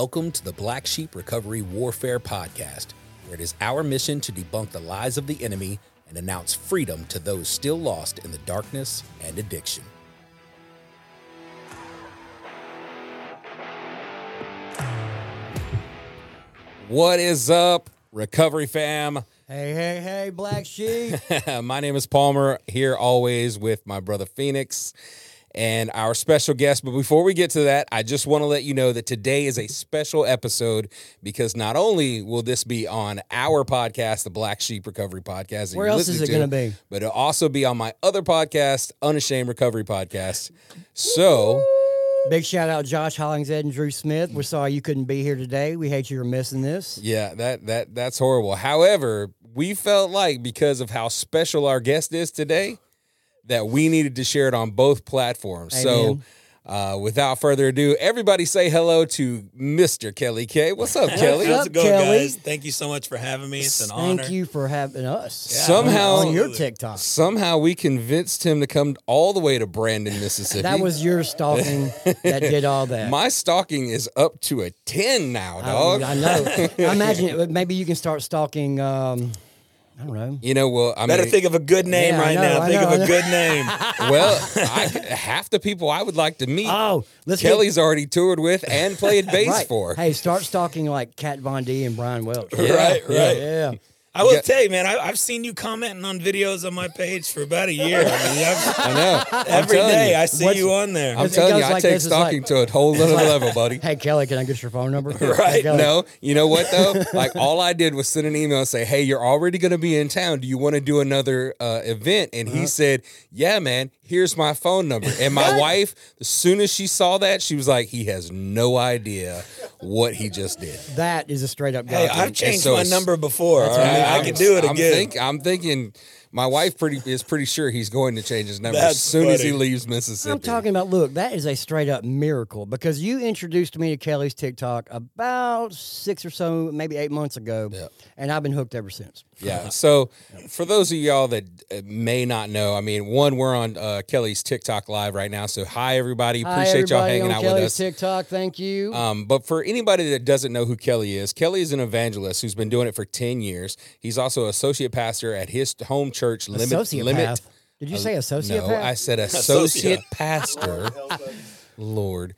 Welcome to the Black Sheep Recovery Warfare Podcast, where it is our mission to debunk the lies of the enemy and announce freedom to those still lost in the darkness and addiction. What is up, Recovery fam? Hey, hey, hey, Black Sheep. my name is Palmer, here always with my brother Phoenix and our special guest. But before we get to that, I just want to let you know that today is a special episode because not only will this be on our podcast, the Black Sheep Recovery Podcast, Where else is it going to be? but it'll also be on my other podcast, Unashamed Recovery Podcast. So. Big shout out Josh Hollingshead and Drew Smith. We're sorry you couldn't be here today. We hate you for missing this. Yeah, that that that's horrible. However, we felt like because of how special our guest is today, that we needed to share it on both platforms. So, uh, without further ado, everybody say hello to Mr. Kelly K. What's up, Kelly? up, How's it going, Kelly? guys? Thank you so much for having me. It's an honor. Thank you for having us. Somehow- on, on your TikTok. Somehow we convinced him to come all the way to Brandon, Mississippi. That was your stalking that did all that. my stalking is up to a ten now, I, dog. I know. I imagine it, maybe you can start stalking. Um, I don't know. you know, well, I Better mean, think of a good name Yeah, right know, now. I Think know, of a good name. well, I, half the people I would like to meet. Oh, let's Kelly's already toured with and played bass right. for. Hey, start stalking like Kat Von D and Brian Welch. Yeah, right, yeah. right. Yeah. I will Yeah. tell you, man. I, I've seen you commenting on videos on my page for about a year. I mean, I've, I know. I'm every telling day you. I see What's- you on there. I'm It telling you, goes I like take this, it's like- to a whole other level, buddy. Hey, Kelly, can I get your phone number? Right. Hey, No, you know what though? Like all I did was send an email and say, "Hey, you're already going to be in town. Do you want to do another uh, event?" And Uh-huh. he said, "Yeah, man. Here's my phone number." And my wife, as soon as she saw that, she was like, "He has no idea what he just did." That is a straight up hey, guy. I've changed so my number before. All right, I I'm- can do it I'm again. think- I'm thinking. My wife pretty is pretty sure he's going to change his number as That's soon as he leaves Mississippi. I'm talking about, look, that is a straight up miracle because you introduced me to Kelly's TikTok about six or so, maybe eight months ago. Yeah. And I've been hooked ever since. Yeah. So for those of y'all that uh, may not know, I mean, one, we're on uh, Kelly's TikTok live right now. So hi everybody, Hi, appreciate y'all hanging on out Kelly's with us. TikTok. Thank you. Um, but for anybody that doesn't know who Kelly is, Kelly is an evangelist who's been doing it for ten years. He's also associate pastor at his home church. Limit Associate Limit. path. Did you say associate No, path? I said associate Associate. pastor. Lord,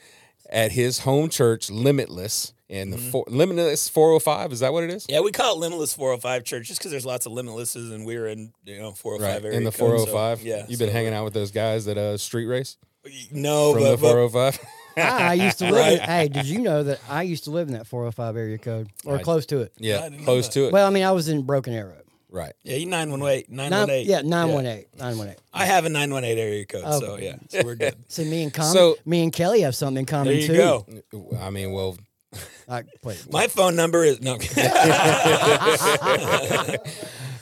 at his home church, Limitless, in the four, Limitless 405. Is that what it is? yeah, we call it Limitless 405 Church just because there's lots of Limitlesses and we're in you know 405 area in the code, so, 405. yeah, you've been so- hanging out with those guys that uh street race No, from but, the 405. I, I used to live in, hey, did you know that I used to live in that 405 area code or Right. close to it? yeah, I close to it. Well, I mean, I was in Broken Arrow. right. yeah, you 918, Nine, 918. yeah, 918. 918. I have a 918 area code, so yeah, so we're good. See, me and, com- So- me and Kelly have something in common There you too. go. I mean, well, Like, wait, My phone number is no.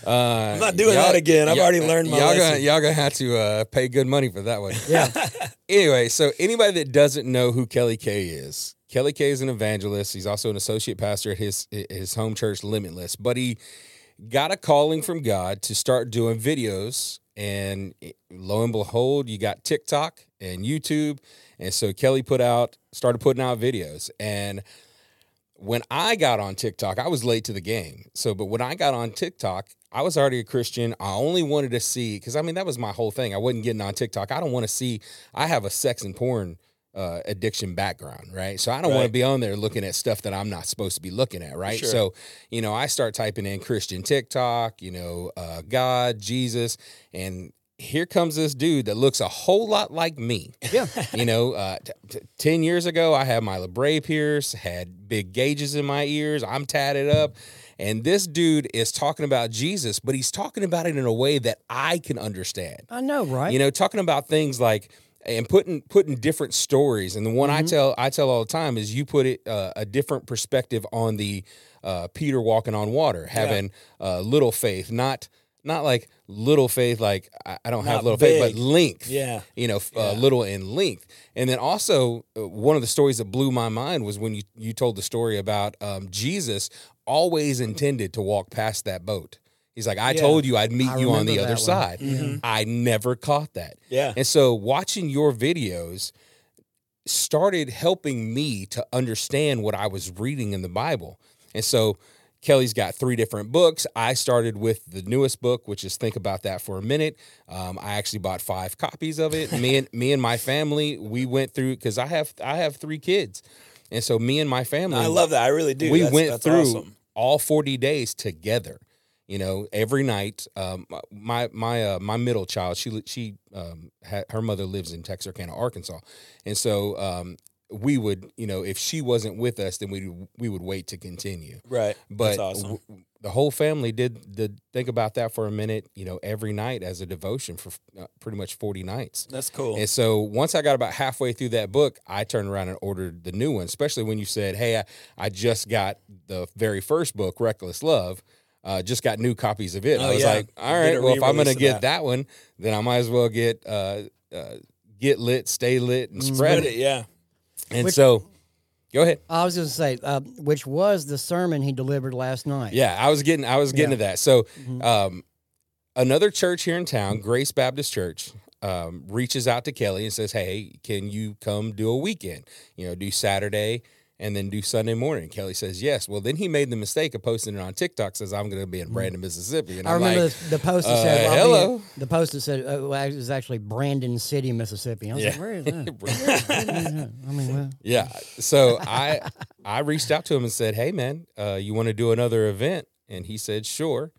I'm not doing that again. I've already learned my y'all lesson. Gonna, y'all gonna have to uh, pay good money for that one. yeah. anyway, so anybody that doesn't know who Kelly K is, Kelly K is an evangelist. He's also an associate pastor at his his home church, Limitless. But he got a calling from God to start doing videos, and lo and behold, you got TikTok and YouTube, and so Kelly put out started putting out videos and. When I got on TikTok, I was late to the game. So, but when I got on TikTok, I was already a Christian. I only wanted to see because I mean that was my whole thing. I wasn't getting on TikTok. I don't want to see. I have a sex and porn uh, addiction background, right? So I don't want to be on there looking at stuff that I'm not supposed to be looking at, right? Sure. So you know, I start typing in Christian TikTok, you know, uh, God, Jesus, and here comes this dude that looks a whole lot like me. Yeah. You know, uh, t- t- 10 years ago, I had my labret pierce, had big gauges in my ears, I'm tatted up. And this dude is talking about Jesus, but he's talking about it in a way that I can understand. I know, right? You know, talking about things like and putting putting different stories. And the one I tell I tell all the time is you put it uh, a different perspective on the uh, Peter walking on water, having uh, little faith, not not like little faith, like I, I don't have Not little faith, but big. length. Yeah. you know, f- uh, little in length. And then also uh, one of the stories that blew my mind was when you you told the story about um, Jesus always intended to walk past that boat. He's like, I Yeah. told you I'd meet I you on the other one. side. I never caught that. Yeah. And so watching your videos, started helping me to understand what I was reading in the Bible. And so Kelly's got three different books. I started with the newest book, which is Think About That for a Minute. Um, I actually bought five copies of it. me and me and my family, we went through because I have I have three kids, and so me and my family, I love that. I really do. we That's- went that's through awesome. all 40 days together you know every night um, my my uh, my middle child she she um, had, her mother lives in Texarkana Arkansas and so um, we would you know if she wasn't with us then we we would wait to continue Right. but That's awesome. w- the whole family did did think about that for a minute you know every night as a devotion for uh, pretty much 40 nights That's cool. and so once I got about halfway through that book, I turned around and ordered the new one, especially when you said, Hey, I, I just got the very first book, Reckless Love. Uh, just got new copies of it. Oh, I was yeah. like, all right, well, if I'm going to get that. that. one, then I might as well get uh, uh, Get Lit, Stay Lit, and Spread Spread It. it, yeah. And Which- so, go ahead. I was going to say, uh, which was the sermon he delivered last night. Yeah, I was getting I was getting Yeah. to that. So Mhm. um, another church here in town, Grace Baptist Church, um, reaches out to Kelly and says, "Hey, can you come do a weekend? You know, do Saturday and then do Sunday morning." Kelly says, "Yes." Well, then he made the mistake of posting it on TikTok. Says, "I'm going to be in Brandon, Mississippi," and I I'm remember like, the, the post that uh, said, hello. in- the post that said, uh, well, it was actually Brandon City, Mississippi. I was Yeah. like, where is that? I mean, well, Yeah. So I I reached out to him and said, "Hey, man, uh, you want to do another event?" And he said, "Sure."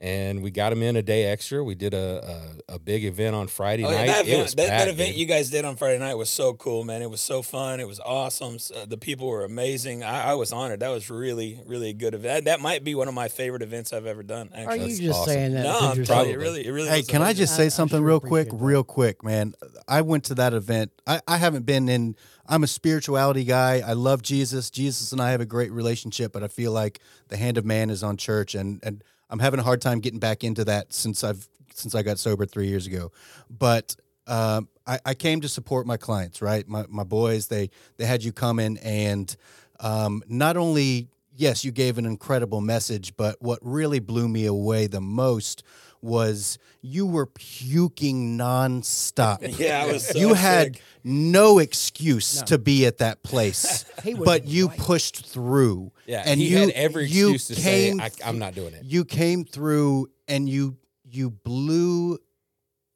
And we got him in a day extra. We did a a, a big event on Friday Oh, yeah, night. that it event, was that, that event dude. you guys did on Friday night was so cool, man. It was so fun. It was awesome. S- Uh, the people were amazing. I, I was honored. That was really, really a good event. That, that might be one of my favorite events I've ever done. are Actually, you That's just awesome. saying that? no, I'm you're telling you, it really, it really. Hey, can I just say I something sure real quick, that. real quick, man? I went to that event. I, I haven't been in. I'm a spirituality guy. I love Jesus. Jesus and I have a great relationship, but I feel like the hand of man is on church, and and I'm having a hard time getting back into that since I've since I got sober three years ago. But um, I, I came to support my clients, right? My my boys. They they had you come in, and um, not only yes, you gave an incredible message, but what really blew me away the most was you were puking nonstop. Yeah, I was. So you had no excuse No. to be at that place, but you white. pushed through. Yeah, and he you had every you excuse to came say, I, "I'm not doing it." you came through and you you blew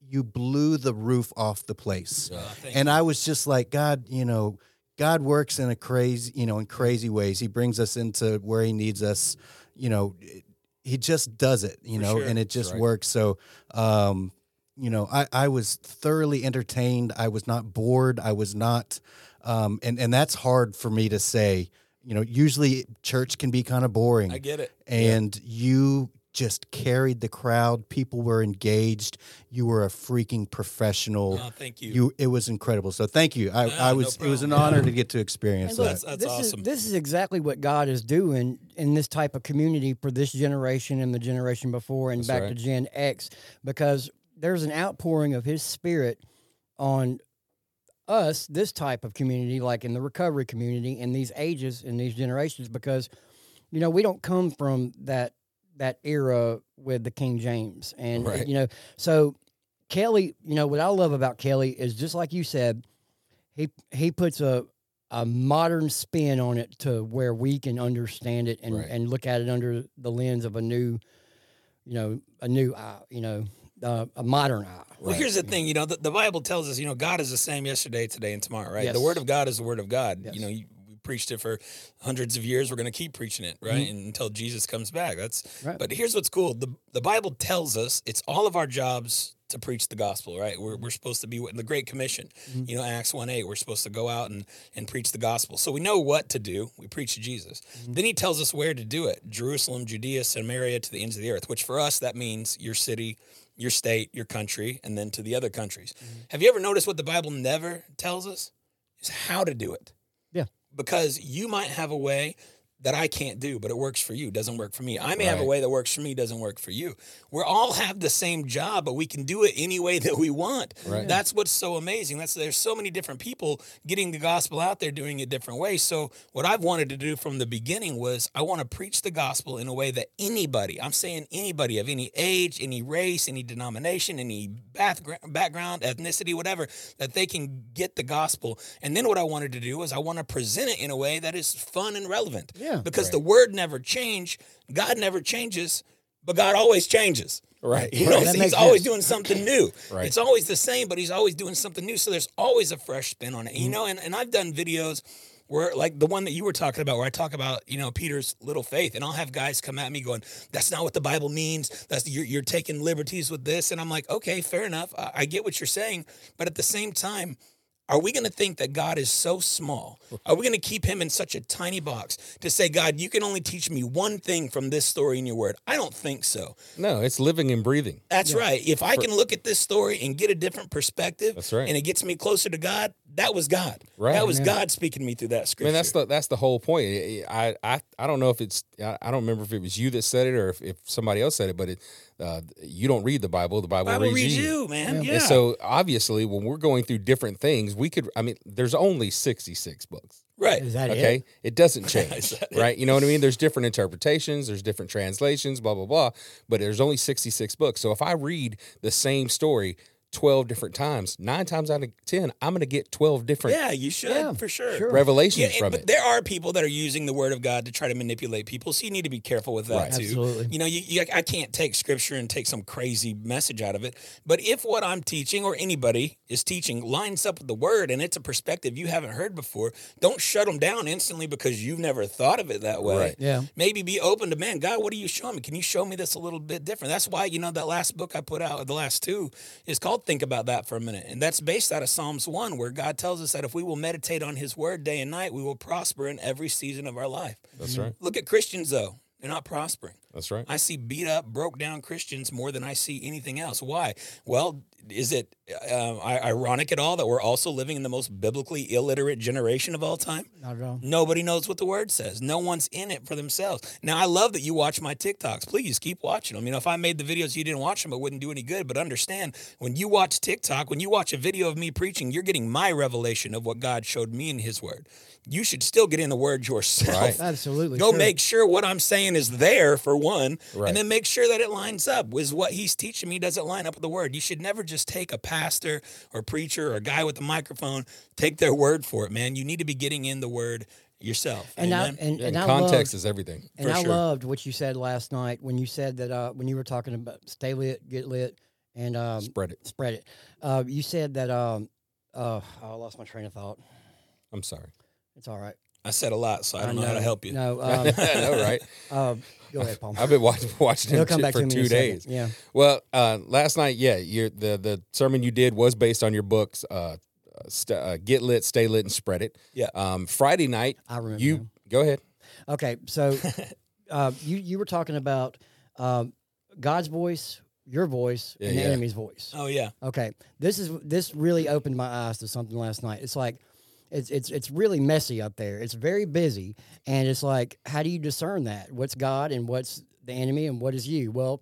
you blew the roof off the place Oh, and you. i was just like god you know god works in a crazy you know in crazy ways he brings us into where he needs us you know he just does it you For know sure. and it just right. works so um you know i i was thoroughly entertained i was not bored i was not um and and that's hard for me to say you know usually church can be kind of boring I get it. and you just carried the crowd. People were engaged. You were a freaking professional. Oh, thank you. You, it was incredible. So thank you. I, Ah, I no was. it was an honor Yeah. to get to experience And that. That's- that's this awesome. Is, this is exactly what God is doing in this type of community for this generation and the generation before and That's back right. to Gen X because there's an outpouring of His Spirit on us, this type of community, like in the recovery community, in these ages, in these generations, because you know we don't come from that that era with the King James, and Right. you know, so Kelly, you know, what I love about Kelly is just like you said, he he puts a a modern spin on it to where we can understand it and, Right. and look at it under the lens of a new, you know, a new eye, you know, uh, a modern eye. Well, here's the thing, you know, the, the Bible tells us, you know, God is the same yesterday, today, and tomorrow, right? Yes. The Word of God is the Word of God. Yes. You know, you, we preached it for hundreds of years. We're going to keep preaching it, right? And until Jesus comes back. That's. Mm-hmm. Right. But here's what's cool: the the Bible tells us it's all of our jobs to preach the gospel, right? We're we're supposed to be in the Great Commission. Mm-hmm. You know, Acts one eight. We're supposed to go out and and preach the gospel. So we know what to do. We preach Jesus. Mm-hmm. Then he tells us where to do it: Jerusalem, Judea, Samaria, to the ends of the earth. Which for us that means your city your state, your country, and then to the other countries. Mm-hmm. Have you ever noticed what the Bible never tells us? Is how to do it. Because you might have a way that I can't do, but it works for you, doesn't work for me. I may have a way that works for me, doesn't work for you. We all have the same job, but we can do it any way that we want. Right. That's what's so amazing. That's there's so many different people getting the gospel out there doing it different ways. So what I've wanted to do from the beginning was I want to preach the gospel in a way that anybody, I'm saying anybody of any age, any race, any denomination, any background, background, ethnicity, whatever, that they can get the gospel. And then what I wanted to do was I want to present it in a way that is fun and relevant. Yeah. Because the word never changed, God never changes, but God always changes. Right. You know, That he's always sense. doing something new. Right. It's always the same, but he's always doing something new. So there's always a fresh spin on it. Mm-hmm. You know, and, and I've done videos where like the one that you were talking about where I talk about, you know, Peter's little faith and I'll have guys come at me going, that's not what the Bible means. That's you're, you're taking liberties with this. And I'm like, okay, fair enough. I, I get what you're saying. But at the same time, are we going to think that God is so small? Are we going to keep him in such a tiny box to say, God, you can only teach me one thing from this story in your word? I don't think so. No, it's living and breathing. That's right. If I can look at this story and get a different perspective, That's right. and it gets me closer to God, that was God. Right. That was Yeah. God speaking to me through that scripture. mean, that's the that's the whole point. I I I don't know if it's I I don't remember if it was you that said it or if, if somebody else said it, but it uh, you don't read the Bible. The Bible, Bible reads, reads you. you, man. Yeah. And so obviously, when we're going through different things, we could. I mean, there's only 66 books. right. Is that Okay, it? it doesn't change, Is it? right? You know what I mean? There's different interpretations, there's different translations, blah blah blah. But there's only 66 books. So if I read the same story 12 different times, nine times out of 10, I'm going to get 12 different Yeah, you should Yeah, for sure. sure. revelations Yeah, and- from but it. there are people that are using the word of God to try to manipulate people, so you need to be careful with that Right. too. Absolutely. You know, you, you, I can't take scripture and take some crazy message out of it. But if what I'm teaching or anybody is teaching lines up with the word and it's a perspective you haven't heard before, don't shut them down instantly because you've never thought of it that way. Right. Yeah. Maybe be open to man, God, what are you showing me? Can you show me this a little bit different? That's why you know that last book I put out, the last two, is called Think About That for a minute, and that's based out of Psalms one, where God tells us that if we will meditate on His Word day and night, we will prosper in every season of our life. That's mm-hmm. right. Look at Christians though; they're not prospering. That's right. I see beat up, broke down Christians more than I see anything else. Why? Well, is it uh, ironic at all that we're also living in the most biblically illiterate generation of all time? Not at all. Nobody knows what the word says. No one's in it for themselves. Now, I love that you watch my TikToks. Please keep watching them. You know, if I made the videos you didn't watch them, it wouldn't do any good. But understand, when you watch TikTok, when you watch a video of me preaching, you're getting my revelation of what God showed me in His Word. You should still get in the Word yourself. Right. Absolutely. Go sure. make sure what I'm saying is there for one, Right. and then make sure that it lines up with what he's teaching me. Does it line up with the word? You should never just take a pastor or preacher or a guy with a microphone, take their word for it, man. You need to be getting in the word yourself. And I and, Yeah, and and I context loved, is everything. and for I sure. loved what you said last night when you said that uh, when you were talking about stay lit, get lit, and um, Spread it. spread it. Uh, you said that um, uh, oh, I lost my train of thought. I'm sorry. It's all right. I said a lot, so I don't know, how to help you. No, I um, know, right? uh, go ahead, Paul. I've been watching watching him for to me in two second. days. Yeah. Well, uh, last night, yeah, your the the sermon you did was based on your books. Uh, uh, st- uh, get lit, stay lit, and spread it. Yeah. Um, Friday night, I remember. you him. go ahead. Okay, so uh, you you were talking about um, God's voice, your voice, Yeah, and the yeah. enemy's voice. Oh yeah, Okay, this is this really opened my eyes to something last night. It's like it's it's it's really messy up there. It's very busy, and it's like how do you discern that? What's God and what's the enemy and what is you? Well.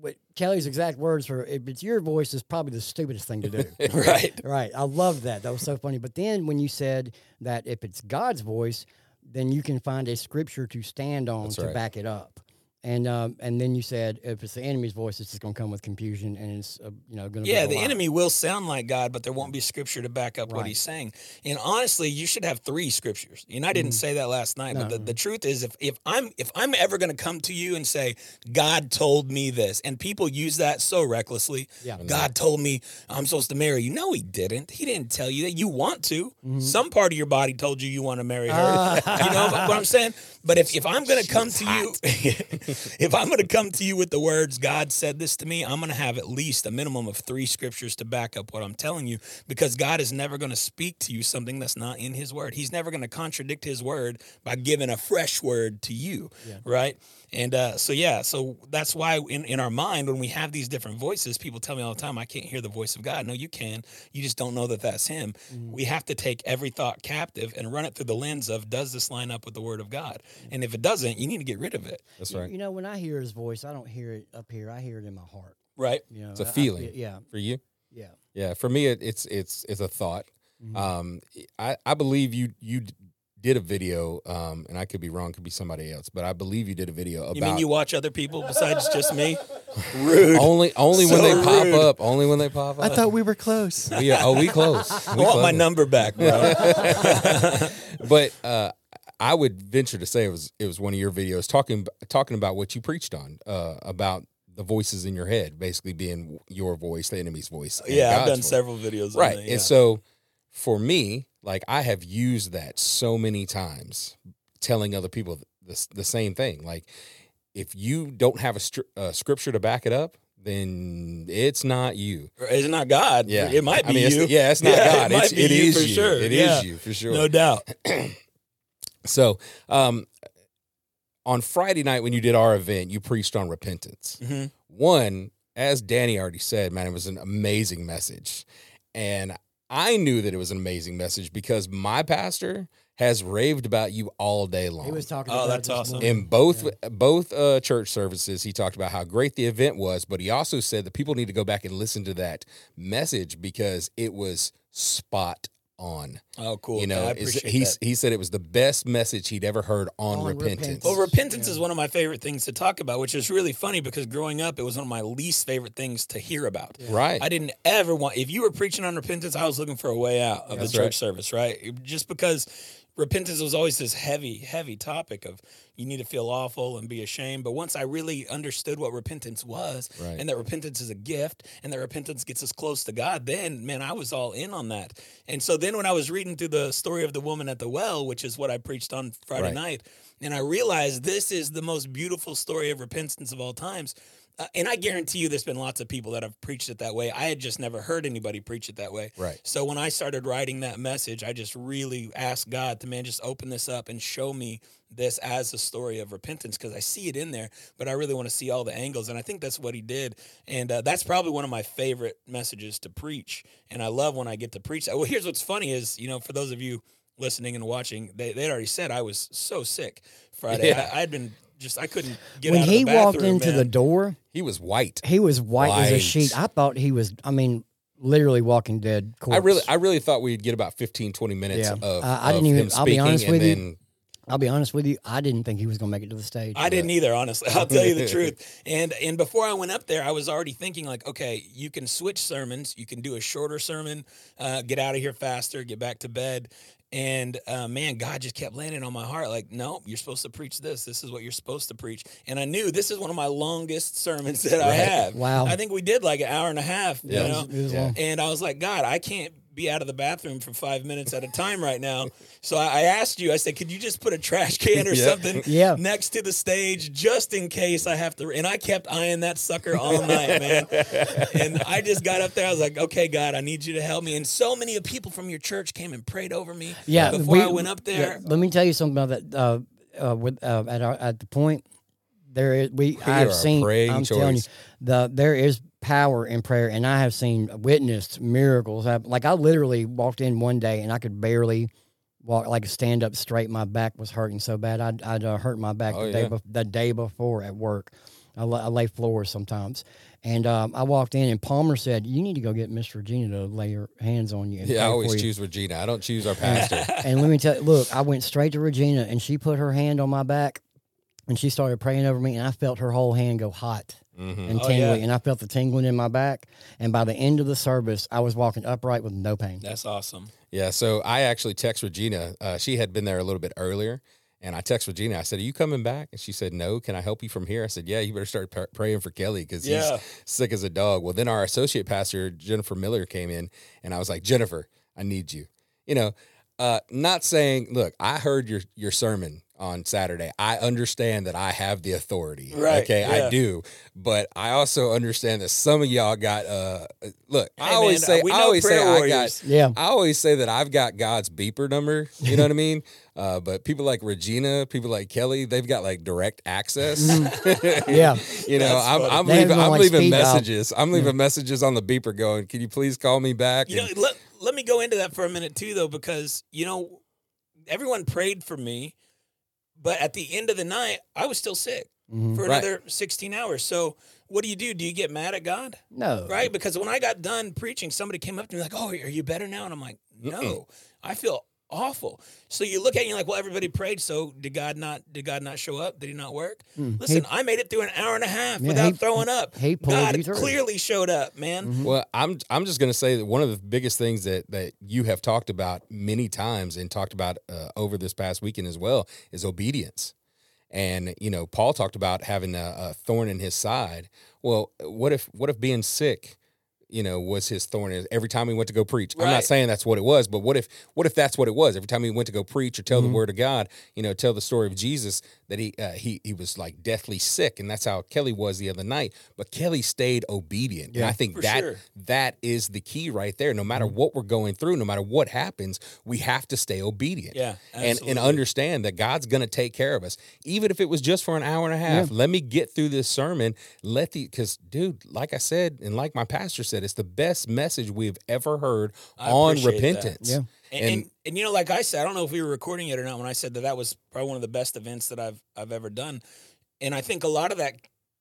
What Kelly's exact words for if it's your voice, is probably the stupidest thing to do. right. Right. I loved that. That was so funny. But then when you said that if it's God's voice, then you can find a scripture to stand on That's to right. back it up. And um, and then you said if it's the enemy's voice, it's just going to come with confusion and it's uh, you know going to Yeah, the enemy will sound like God, but there won't be scripture to back up what he's saying. And honestly, you should have three scriptures. And I didn't say that last night, but the, the truth is if, if I'm if I'm ever gonna come to you and say, God told me this, and people use that so recklessly. Yeah. God told me I'm supposed to marry you. No, he didn't. He didn't tell you that you want to. Mm-hmm. Some part of your body told you you want to marry her. Ah. you know what I'm saying? But if, if I'm gonna come to you, if I'm gonna come to you with the words God said this to me, I'm gonna have at least a minimum of three scriptures to back up what I'm telling you, because God is never gonna speak to you something that's not in His Word. He's never gonna contradict His Word by giving a fresh word to you, right? And uh, so yeah, so that's why in, in our mind when we have these different voices, people tell me all the time, I can't hear the voice of God. No, you can. You just don't know that that's Him. We have to take every thought captive and run it through the lens of does this line up with the Word of God? And if it doesn't, you need to get rid of it. That's right. You know, when I hear his voice, I don't hear it up here. I hear it in my heart. Right. You know, It's a I- I feeling. feel- yeah, For you, yeah. yeah. For me, it, it's it's it's a thought. Mhm. Um, I I believe you you d- did a video, um, and I could be wrong, could be somebody else, but I believe you did a video about You mean you watch other people besides just me? Rude. only only when So they pop up, only when they pop up. I thought we were close. We oh, we close. I We want my number back, bro. but uh, I would venture to say it was it was one of your videos talking talking about what you preached on uh, about the voices in your head, basically being your voice, the enemy's voice. and yeah, I've done voice. several videos. Right, On that, yeah. and so for me, like I have used that so many times, telling other people the the same thing. Like if you don't have a, stri- a scripture to back it up, then it's not you. it's not God. Yeah, it might be I mean, you. It's, yeah, it's not Yeah, God. It it's, it you is for you. sure. It is yeah, you for sure. no doubt. So, um, on Friday night when you did our event, you preached on repentance. hmm One, as Danny already said, man, it was an amazing message. And I knew that it was an amazing message because my pastor has raved about you all day long. He was talking. Oh, that's awesome. morning. in both Yeah. both uh, church services, he talked about how great the event was, but he also said that people need to go back and listen to that message because it was spot on. Oh, cool. You know, I appreciate he that. he said it was the best message he'd ever heard on, On repentance. repentance. Well, repentance Yeah. is one of my favorite things to talk about, which is really funny because growing up, it was one of my least favorite things to hear about. Right. I didn't ever want. If you were preaching on repentance, I was looking for a way out of That's the church right. service, right? Just because repentance was always this heavy, heavy topic of you need to feel awful and be ashamed. But once I really understood what repentance was, Right. and that repentance is a gift, and that repentance gets us close to God, then man, I was all in on that. And so then when I was reading through the story of the woman at the well, which is what I preached on Friday Right. night, and I realized this is the most beautiful story of repentance of all times. Uh, and I guarantee you, there's been lots of people that have preached it that way. I had just never heard anybody preach it that way. Right. So when I started writing that message, I just really asked God to, man, just open this up and show me this as a story of repentance because I see it in there, but I really want to see all the angles. And I think that's what he did. And uh, that's probably one of my favorite messages to preach. And I love when I get to preach that. Well, here's what's funny is, you know, for those of you listening and watching, they, they'd already said I was so sick Friday. Yeah. I, I'd been just, I couldn't get when out of he walked bathroom, into the door, He was white. he was white, as a sheet. I thought he was. I mean, literally Walking Dead. Corpse. I really, I really thought we'd get about 15, 20 minutes Yeah. of, I- I of didn't even- him I'll be honest and with you. I'll be honest with you. I didn't think he was going to make it to the stage. I didn't either, honestly. I'll tell you the truth. And and before I went up there, I was already thinking like, okay, you can switch sermons. You can do a shorter sermon, uh, get out of here faster, get back to bed. And uh, man, God just kept landing on my heart. Like, no, you're supposed to preach this. This is what you're supposed to preach. And I knew this is one of my longest sermons that I have. Wow. I think we did like an hour and a half. Yeah. You It was- it was Yeah. long. And I was like, God, I can't be out of the bathroom for five minutes at a time right now. So I I asked you, I said, could you just put a trash can or Yeah. something Yeah. next to the stage just in case I have to? And I kept eyeing that sucker all night, man. And I just got up there. I was like, okay, God, I need you to help me. And so many people from your church came and prayed over me. Yeah, Before we- I went up there. Yeah, let me tell you something about that. Uh, uh, with uh, at our, at the point there is we are I've seen. I'm telling you, the there is power in prayer, and I have seen witnessed miracles. I, like I literally walked in one day and I could barely walk, like stand up straight. My back was hurting so bad. I'd, I'd uh, hurt my back Oh, the day yeah. bef- the day before at work. I, la- I lay floors sometimes. And um, I walked in, and Palmer said, "You need to go get Miss Regina to lay her hands on you." yeah, I always choose Regina. I don't choose our pastor. and let me tell you, look, I went straight to Regina and she put her hand on my back and she started praying over me and I felt her whole hand go hot Mhm. and Oh, yeah. and I felt the tingling in my back. And by the end of the service, I was walking upright with no pain. That's awesome. Yeah, so I actually text Regina. Uh, she had been there a little bit earlier, and I text Regina. I said, "Are you coming back?" And she said, "No. Can I help you from here?" I said, "Yeah. You better start pr- praying for Kelly because Yeah. he's sick as a dog." Well, then our associate pastor Jennifer Miller came in, and I was like, "Jennifer, I need you." You know, uh, not saying, "Look, I heard your your sermon." On Saturday, I understand that I have the authority. Right, Okay, yeah. I do, but I also understand that some of y'all got. uh Look, I always man, say, I always say, prayer I got. Yeah. I always say that I've got God's beeper number. You know what I mean? Uh, but people like Regina, people like Kelly, they've got like direct access. Yeah. you know, That's I'm. I'm leaving. I'm like, leaving speed dial. messages. I'm leaving messages on the beeper, going, "Can you please call me back?" You know, let, let me go into that for a minute too, though, because you know, everyone prayed for me, But at the end of the night, I was still sick Mhm. for Right. another 16 hours. So what do you do? Do you get mad at God? No, Right? Because when I got done preaching, somebody came up to me like, "Oh, are you better now?" And I'm like, "No, I feel awful." So you look at it and you're like, "Well, everybody prayed, so did God not? Did God not show up? Did He not work?" Listen, I made it through an hour and a half. Yeah, without he- throwing up. he pulled God you through. Mm-hmm. clearly showed up, man. Well, I'm I'm just going to say that one of the biggest things that that you have talked about many times and talked about uh, over this past weekend as well is obedience. And you know, Paul talked about having a, a thorn in his side. Well, what if what if being sick, you know, was his thorn in every time he went to go preach? I'm not saying that's what it was, but what if what if that's what it was? Every time he went to go preach or tell Mm-hmm. the word of God, you know, tell the story of Jesus that he uh, he he was like deathly sick, and that's how Kelly was the other night. But Kelly stayed obedient, and I think that sure. that is the key right there. No matter Mm-hmm. what we're going through, no matter what happens, we have to stay obedient. Yeah, and and understand that God's going to take care of us, even if it was just for an hour and a half. Let me get through this sermon. Let the because, dude, like I said, and like my pastor said, it's the best message we've ever heard I on appreciate that. repentance. Yeah. And, And- and and you know, like I said, I don't know if we were recording it or not when I said that that was probably one of the best events that I've I've ever done, and I think a lot of that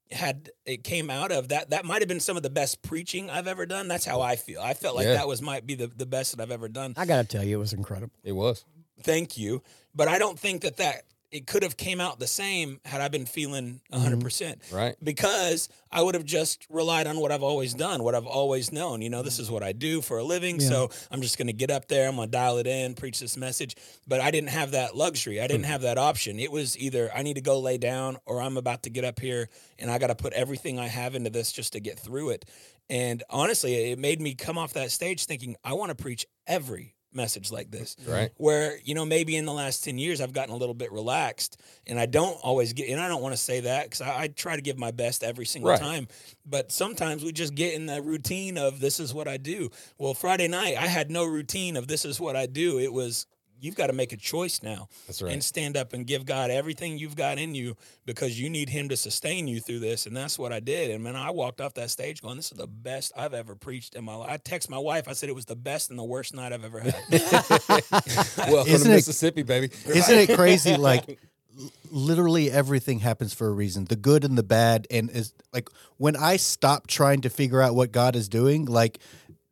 had it came out of that that might have been some of the best preaching I've ever done. That's how I feel. I felt like Yeah. that was might be the, the best that I've ever done. I got to tell you, it was incredible. It was. Thank you, but I don't think that that it could have came out the same had I been feeling mm-hmm. 100 percent. Right. because I would have just relied on what I've always done, what I've always known. You know, this is what I do for a living. So I'm just going to get up there, I'm going to dial it in, preach this message. But I didn't have that luxury. I didn't hmm. have that option. It was either I need to go lay down or I'm about to get up here and I got to put everything I have into this just to get through it. And honestly, it made me come off that stage thinking, I want to preach every message like this Right. where you know maybe in the last 10 years i've gotten a little bit relaxed and i don't always get and i don't want to say that because I, I try to give my best every single Right. time but sometimes we just get in the routine of this is what i do well friday night i had no routine of this is what i do it was you've got to make a choice now That's right. and stand up and give god everything you've got in you because you need him to sustain you through this and that's what i did and man i walked off that stage going this is the best i've ever preached in my life i text my wife i said it was the best and the worst night i've ever had Welcome Isn't to it- Mississippi, baby. Isn't it crazy? Like literally everything happens for a reason. The good and the bad. And is like when I stop trying to figure out what God is doing, like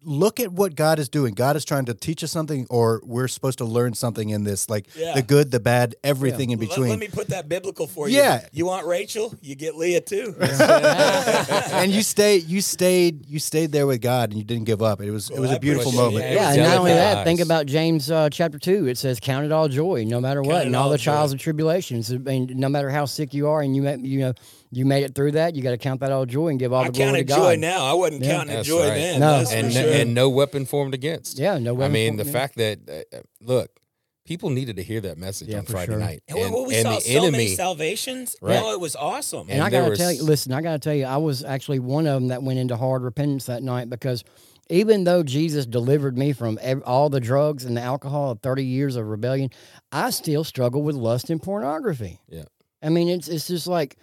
look at what God is doing. God is trying to teach us something, or we're supposed to learn something in this. Like Yeah. the good, the bad, everything in between. Let, me put that biblical for you. Yeah. You want Rachel? You get Leah too. and you stayed, you stayed, you stayed there with God, and you didn't give up. It was, it was I a beautiful moment. it. It Yeah, and not only that, think about James uh, chapter two. It says, "Count it all joy, no matter what, Count and all all the joy. trials and tribulations. I mean, no matter how sick you are, and you ma- you know you made it through that, you got to count that all joy and give all I the glory to counted God. joy now. I wasn't Yeah. counting it That's joy right. then. No. That's and for sure. and no weapon formed against. Yeah, no. Weapon I mean, formed, the yeah. fact that uh, uh, look, people needed to hear that message Yeah, on Friday sure. night, And, well, we and saw the so many enemy. salvations. Right. No, it was awesome. And, And I gotta was- tell you, listen, I gotta tell you, I was actually one of them that went into hard repentance that night because even though Jesus delivered me from ev- all the drugs and the alcohol of thirty years of rebellion, I still struggle with lust and pornography. Yeah. I mean, it's it's just like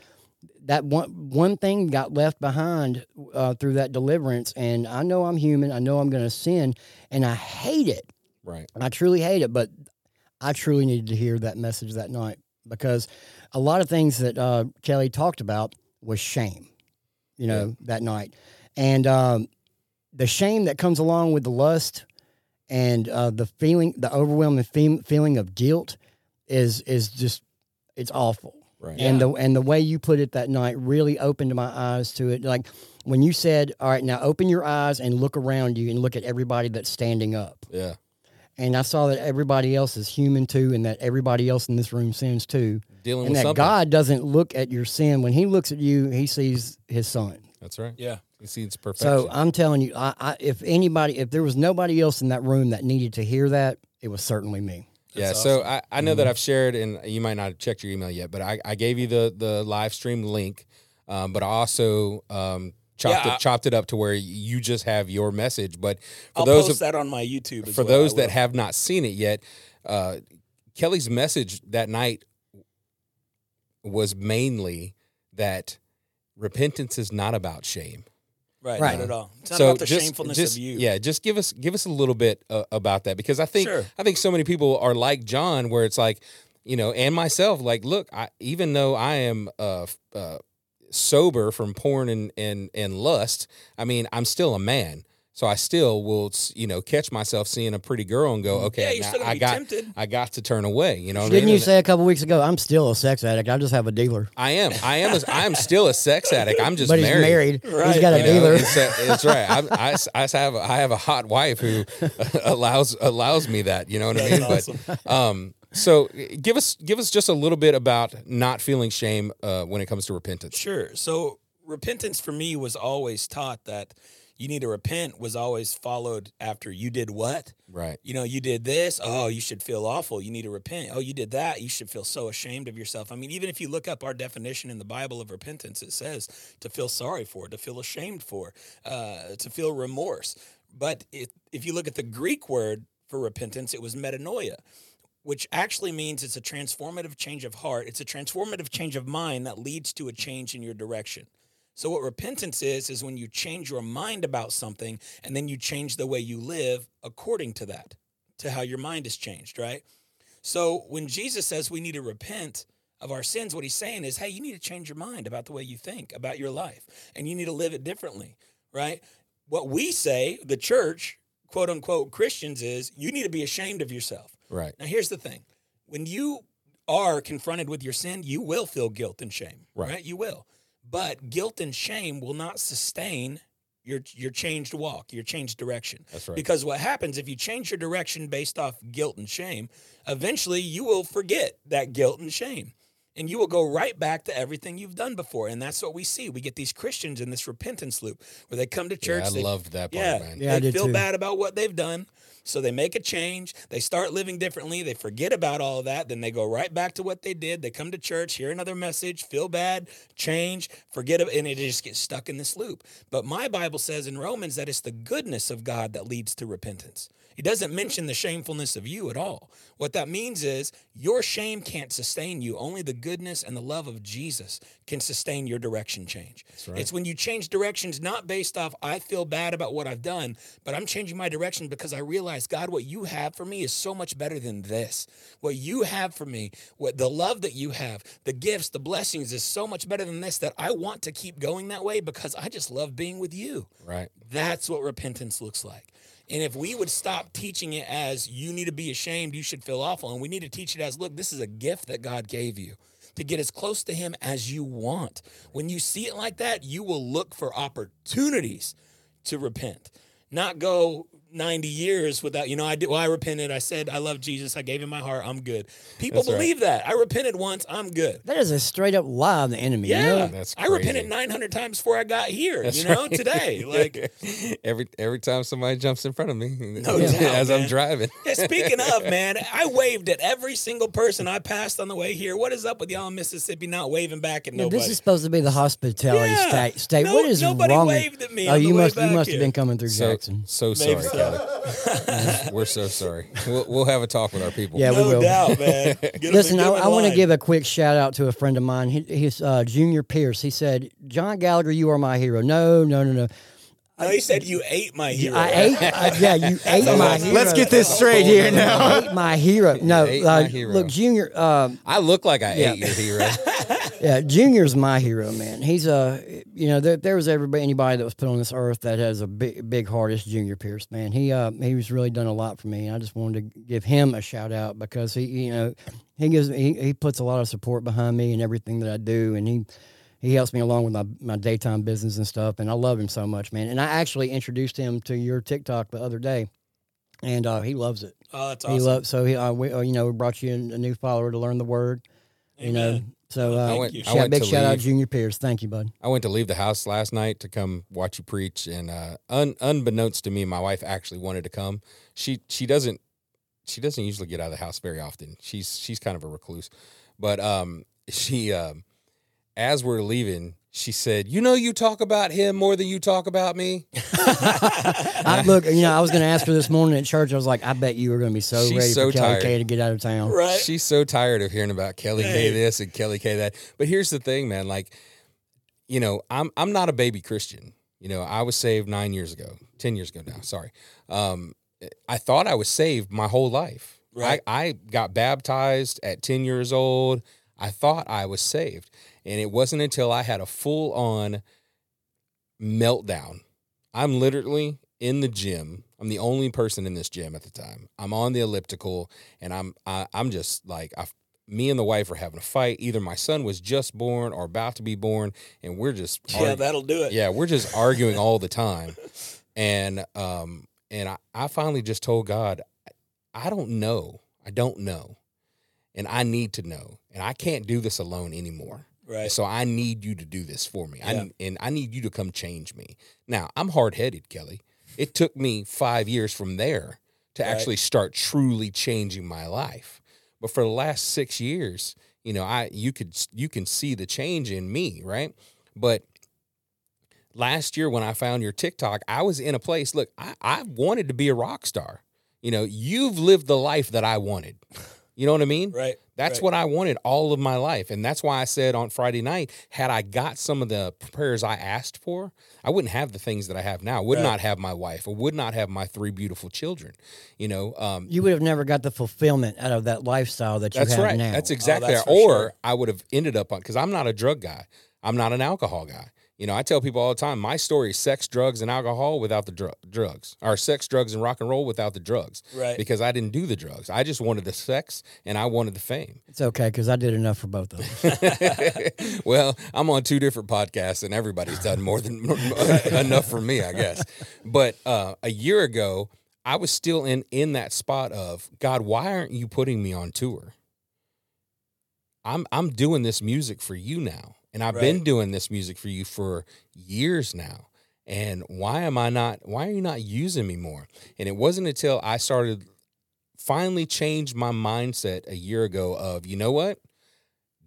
that one one thing got left behind uh, through that deliverance, and I know I'm human. I know I'm going to sin, and I hate it. right. I truly hate it, but I truly needed to hear that message that night because a lot of things that uh, Kelly talked about was shame, you know, that night. And um, the shame that comes along with the lust and uh, the feeling, the overwhelming fe- feeling of guilt is is just it's awful. Right. And the and the way you put it that night really opened my eyes to it. Like when you said, "All right, now open your eyes and look around you and look at everybody that's standing up." Yeah. and I saw that everybody else is human too, and that everybody else in this room sins too, Dealing and with that something. God doesn't look at your sin when He looks at you, He sees His Son. That's right. yeah. He sees it's perfection. So I'm telling you, I, I, if anybody, if there was nobody else in that room that needed to hear that, it was certainly me. Yeah. That's So I, I know that Mm-hmm. I've shared, and you might not have checked your email yet, but I, I gave you the the live stream link, um, but I also um, chopped Yeah, I- it chopped it up to where you just have your message. But for I'll those post of, that on my YouTube. For well. Those that have not seen it yet, uh, Kelly's message that night was mainly that repentance is not about shame. Right, Right. not at all. It's not so about the just, shamefulness just- of you. Yeah, just give us give us a little bit uh, about that because I think Sure. I think so many people are like John, where it's like you know, and myself, like, look, I, even though I am uh, uh, sober from porn and, and and lust, I mean, I'm still a man. So I still will, you know, catch myself seeing a pretty girl and go, Yeah, okay, you're now still gonna I be got, tempted. I got to turn away. You know, what Didn't mean? you say a couple weeks ago? I'm still a sex addict. I just have a dealer. I am, I am, a, I am still a sex addict. I'm just but he's married. Right. He's got a You know, dealer. it's, uh, it's right. I, I, I have I have a hot wife who allows allows me that. You know what I mean? That's But um, so give us give us just a little bit about not feeling shame uh, when it comes to repentance. Sure. So repentance for me was always taught that you need to repent was always followed after you did what? Right. You know, you did this. Oh, you should feel awful. You need to repent. Oh, you did that. You should feel so ashamed of yourself. I mean, even if you look up our definition in the Bible of repentance, it says to feel sorry for, to feel ashamed for, uh, to feel remorse. But it, if you look at the Greek word for repentance, it was metanoia, which actually means it's a transformative change of heart. It's a transformative change of mind that leads to a change in your direction. So what repentance is is when you change your mind about something and then you change the way you live according to that, to how your mind is changed, right? So when Jesus says we need to repent of our sins, what he's saying is, hey, you need to change your mind about the way you think about your life and you need to live it differently, right? What we say, the church, quote unquote Christians is you need to be ashamed of yourself. Right. Now, here's the thing when you are confronted with your sin, you will feel guilt and shame, Right. right? You will. But guilt and shame will not sustain your, your changed walk, your changed direction. That's right. Because what happens if you change your direction based off guilt and shame, eventually you will forget that guilt and shame. And you will go right back to everything you've done before. And that's what we see. We get these Christians in this repentance loop where they come to church. Yeah, I they loved that part, yeah, man. Yeah, I they feel too. bad about what they've done. So they make a change. They start living differently. They forget about all of that. Then they go right back to what they did. They come to church, hear another message, feel bad, change, forget it, and it just gets stuck in this loop. But my Bible says in Romans that it's the goodness of God that leads to repentance. It doesn't mention the shamefulness of you at all. What that means is your shame can't sustain you. Only the goodness and the love of Jesus can sustain your direction change. right. It's when you change directions not based off I feel bad about what I've done, but I'm changing my direction because I realize God what you have for me is so much better than this. What you have for me, what the love that you have, the gifts, the blessings is so much better than this that I want to keep going that way because I just love being with you. Right. That's what repentance looks like. And if we would stop teaching it as you need to be ashamed, you should feel awful, and we need to teach it as look, this is a gift that God gave you to get as close to Him as you want. When you see it like that, you will look for opportunities to repent, not go 90 years without, you know, I did, well, I repented. I said, I love Jesus. I gave him my heart. I'm good. People That's right. believe that. I repented once. I'm good. That is a straight up lie of the enemy. you Yeah, know? That's I repented 900 times before I got here. That's you know, right. today, like every every time somebody jumps in front of me, No doubt, as I'm driving. Yeah, speaking of, man, I waved at every single person I passed on the way here. What is up with y'all in Mississippi not waving back at Yeah, nobody? this is supposed to be the hospitality Yeah. state. state. No- what is nobody wrong? with- waved at me Oh, you must you must here. have been coming through So Jackson. so sorry, Maybe so. We're so sorry. We'll, we'll have a talk with our people. Yeah, we will. doubt, man. Get 'em- Listen, get I, 'em in I want to give a quick shout out to a friend of mine. He, he's uh, Junior Pierce. He said, "John Gallagher, you are my hero." No, no, no, no. No, he said you ate my hero. I ate. I, yeah, you ate my Let's hero. Let's get this straight here now. I ate my hero. No, ate uh, my hero. look, Junior. Um, I look like I Yeah. ate your hero. Yeah, Junior's my hero, man. He's a, you know, there, there was everybody, anybody that was put on this earth that has a big, big heart. It's Junior Pierce, man. He, uh, he was really done a lot for me. And I just wanted to give him a shout out because he, you know, he gives, he, he puts a lot of support behind me and everything that I do, and he, he helps me along with my, my daytime business and stuff. And I love him so much, man. And I actually introduced him to your TikTok the other day, and uh, he loves it. Oh, that's awesome He loves so he, uh, we, uh, you know, we brought you a new follower to learn the word. You know, Amen. So Well, uh, thank went- you. I went big to shout out leave. Junior Pierce. Thank you, bud. I went to leave the house last night to come watch you preach, and uh, un, unbeknownst to me, my wife actually wanted to come. She she doesn't she doesn't usually get out of the house very often. She's she's kind of a recluse, but um, she um, as we're leaving, she said, "You know, you talk about him more than you talk about me." I, look, you know, I was going to ask her this morning at church. I was like, I bet you were going to be so She's ready so for Kelly tired. K to get out of town. right. She's so tired of hearing about Kelly K this and Kelly K that. But here's the thing, man. Like, you know, I'm I'm not a baby Christian. You know, I was saved nine years ago, ten years ago now. Sorry. Um, I thought I was saved my whole life. Right. I, I got baptized at 10 years old. I thought I was saved. And it wasn't until I had a full on meltdown. I'm literally in the gym. I'm the only person in this gym at the time. I'm on the elliptical and I'm I, I'm just like I me and the wife are having a fight. Either my son was just born or about to be born, and we're just Yeah, argu- that'll do it. yeah, we're just arguing all the time. And um and I, I finally just told God, I don't know. I don't know. And I need to know. And I can't do this alone anymore. Right. So I need you to do this for me. Yeah. I, and I need you to come change me. Now, I'm hard headed, Kelly. It took me five years from there to Right. actually start truly changing my life. But for the last six years, you know, I you could you can see the change in me, right? But last year when I found your TikTok, I was in a place. Look, I, I wanted to be a rock star. You know, you've lived the life that I wanted. You know what I mean? Right. That's right. what I wanted all of my life. And that's why I said on Friday night, had I got some of the prayers I asked for, I wouldn't have the things that I have now. I would Right. not have my wife. I would not have my three beautiful children. You know, um, You would have never got the fulfillment out of that lifestyle that you that's have right. now. That's exactly Oh, that's right. Or sure. I would have ended up on because I'm not a drug guy. I'm not an alcohol guy. You know, I tell people all the time, my story is sex, drugs, and alcohol without the dr- drugs, or sex, drugs, and rock and roll without the drugs. Right. Because I didn't do the drugs. I just wanted the sex and I wanted the fame. It's okay because I did enough for both of them. well, I'm on two different podcasts, and everybody's done more than enough for me, I guess. But uh, a year ago, I was still in in that spot of God. Why aren't you putting me on tour? I'm I'm doing this music for you now, and I've been doing this music for you for years now. And why am I not? Why are you not using me more? And it wasn't until I started finally changed my mindset a year ago of you know what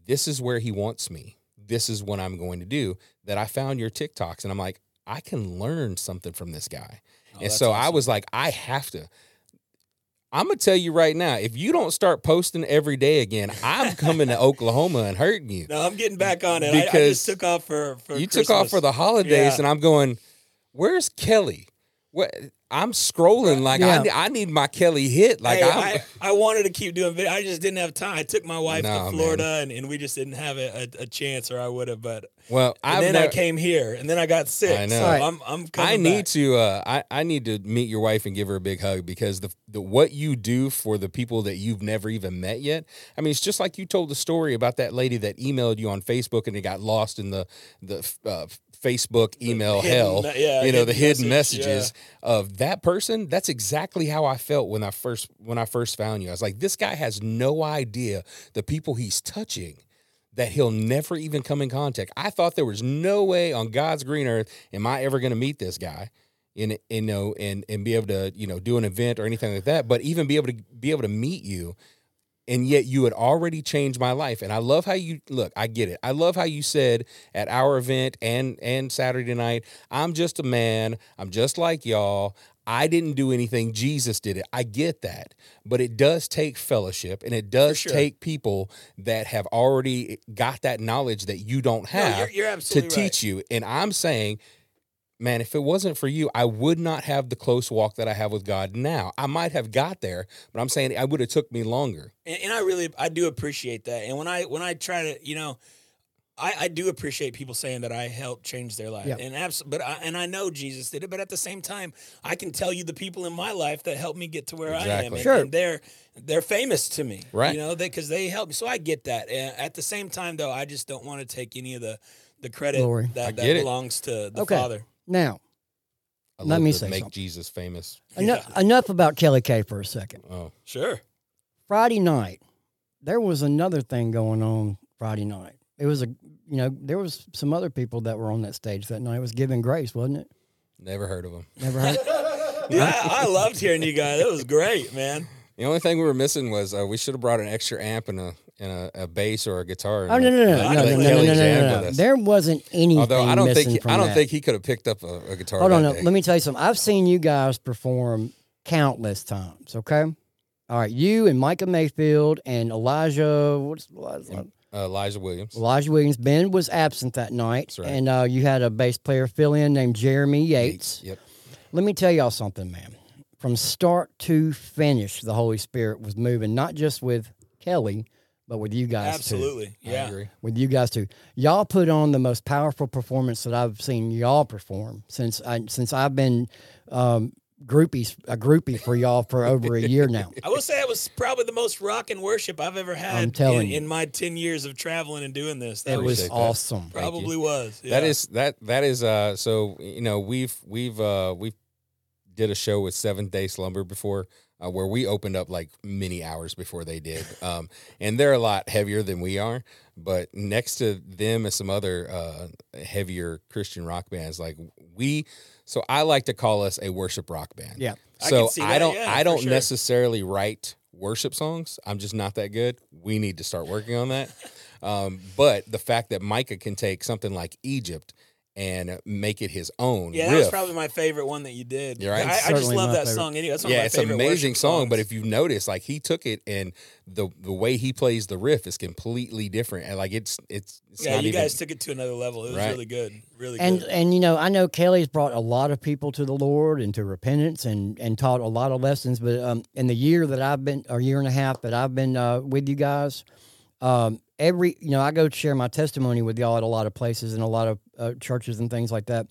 this is where he wants me. This is what I'm going to do. That I found your TikToks and I'm like, I can learn something from this guy. Oh, and so I was like, I have to. I'm gonna tell you right now, if you don't start posting every day again, I'm coming to Oklahoma and hurting you. No, I'm getting back on it. I, I Because just took off for, for you took off for the holidays, Yeah. and I'm going, where's Kelly? What I'm scrolling like I, Yeah. need, I need my Kelly hit. Like Hey, I'm, I, I wanted to keep doing video. I just didn't have time. I took my wife No, to Florida, and, and we just didn't have a, a, a chance, or I would have. But well, and I've then I came here, and then I got sick. I know. So Right. I'm I'm coming I need back. to uh I, I need to meet your wife and give her a big hug because the the what you do for the people that you've never even met yet. I mean, it's just like you told the story about that lady that emailed you on Facebook and it got lost in the the uh, Facebook email hidden hell. yeah, you know, the hidden message, messages of that person. That's exactly how I felt when I first when I first found you. I was like, this guy has no idea the people he's touching that he'll never even come in contact. I thought there was no way on God's green earth am I ever going to meet this guy, and you know, and and be able to you know do an event or anything like that. But even be able to be able to meet you, and yet you had already changed my life. And I love how you look. I get it. I love how you said at our event and and Saturday night, I'm just a man. I'm just like y'all. I didn't do anything. Jesus did it. I get that. But it does take fellowship and it does sure. take people that have already got that knowledge that you don't No, have you're, you're to absolutely teach you. And I'm saying, man, if it wasn't for you, I would not have the close walk that I have with God now. I might have got there, but I'm saying I would have took me longer. and, and I really I do appreciate that. And when I when I try to you know, I, I do appreciate people saying that I helped change their life. Yeah. And abs- but I, and I know Jesus did it. But at the same time, I can tell you the people in my life that helped me get to where I am. And, Sure. and they're they're famous to me, Right. You know, because they, helped me. So I get that. And at the same time, though, I just don't want to take any of the the credit Glory. That, that get it. belongs to the Okay. Father. Now, I Let me say make something. Jesus famous. enough, enough about Kelly K for a second. Oh, Sure. Friday night, there was another thing going on Friday night. It was a, you know, there was some other people that were on that stage that night. It was Given Grace, wasn't it? never heard of him. Never heard. Dude, I, I loved hearing you guys. It was great, man. The only thing we were missing was uh, we should have brought an extra amp and a and a, a bass or a guitar. Oh no no no no no no no no no no! There wasn't anything Although I don't think he, I don't that. think he could have picked up a, a guitar. Hold on, no, let me tell you something. I've seen you guys perform countless times. Okay, all right, you and Micah Mayfield and Elijah. What's Elijah? Uh, Elijah Williams. Elijah Williams. Ben was absent that night, right. and uh, you had a bass player fill in named Jeremy Yates. Yep. Let me tell y'all something, man. from start to finish, the Holy Spirit was moving, not just with Kelly, but with you guys too. Absolutely. I Yeah. agree. With you guys too. Y'all put on the most powerful performance that I've seen y'all perform since I since I've been um, groupies a groupie for y'all for over a year now. I will say it was probably the most rock and worship I've ever had I'm telling in, you. in my 10 years of traveling and doing this. That It was that. awesome. probably was. That yeah. is that that is uh so you know we've we've uh we've did a show with Seventh Day Slumber before uh, where we opened up like many hours before they did. Um and they're a lot heavier than we are but next to them and some other uh heavier Christian rock bands like we so I like to call us a worship rock band. Yeah. I so can see I don't yeah, I don't sure. necessarily write worship songs. I'm just not that good. We need to start working on that. Um, but the fact that Micah can take something like Egypt and make it his own. Yeah, that was probably my favorite one that you did. You're right. I, I just love that favorite. song. Anyway, that's one yeah, of my it's an amazing worship song. But if you notice, like he took it and the the way he plays the riff is completely different. And like it's it's, it's yeah, not you even, guys took it to another level. It was Right. really good, really and good. and you know I know Kelly's brought a lot of people to the Lord and to repentance and and taught a lot of lessons. But um, in the year that I've been, or year and a half that I've been uh, with you guys, um, every you know I go share my testimony with y'all at a lot of places and a lot of uh, churches and things like that,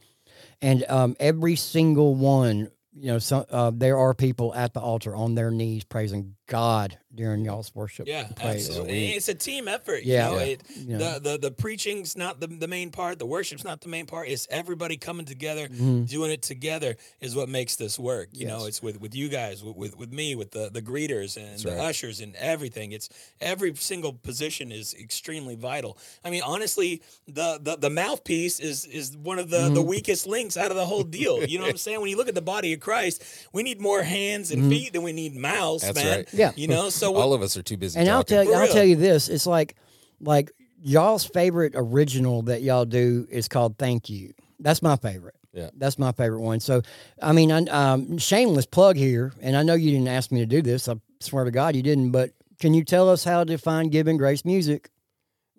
and um, every single one. You know, some, uh, there are people at the altar on their knees praising God during y'all's worship. Yeah, absolutely. it's a team effort. Yeah. you know? Yeah. It, Yeah. The, the the preaching's not the, the main part. The worship's not the main part. It's everybody coming together, Mhm. doing it together is what makes this work. You know, it's with, with you guys, with, with with me, with the the greeters and the right. ushers and everything. It's every single position is extremely vital. I mean, honestly, the the, the mouthpiece is is one of the Mm-hmm. the weakest links out of the whole deal. You know what I'm saying? When you look at the body of Christ, we need more hands Mm-hmm. and feet than we need mouths, That's man. right. Yeah. You know, so all of us are too busy. And I'll tell you, For I'll real. tell you this: it's like, like y'all's favorite original that y'all do is called "Thank You." That's my favorite. Yeah. that's my favorite one. So, I mean, I, um, shameless plug here, and I know you didn't ask me to do this. I swear to God, you didn't. But can you tell us how to find Given Grace music,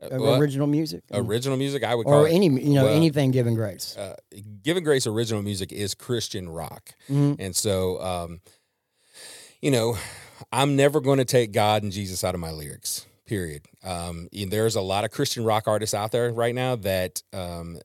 Uh, well, original music, original music, I would call or it. any you know well, anything Given Grace? uh, Given Grace original music is Christian rock. Mhm. And so, um, you know, I'm never going to take God and Jesus out of my lyrics. Period. Um, there's a lot of Christian rock artists out there right now that um,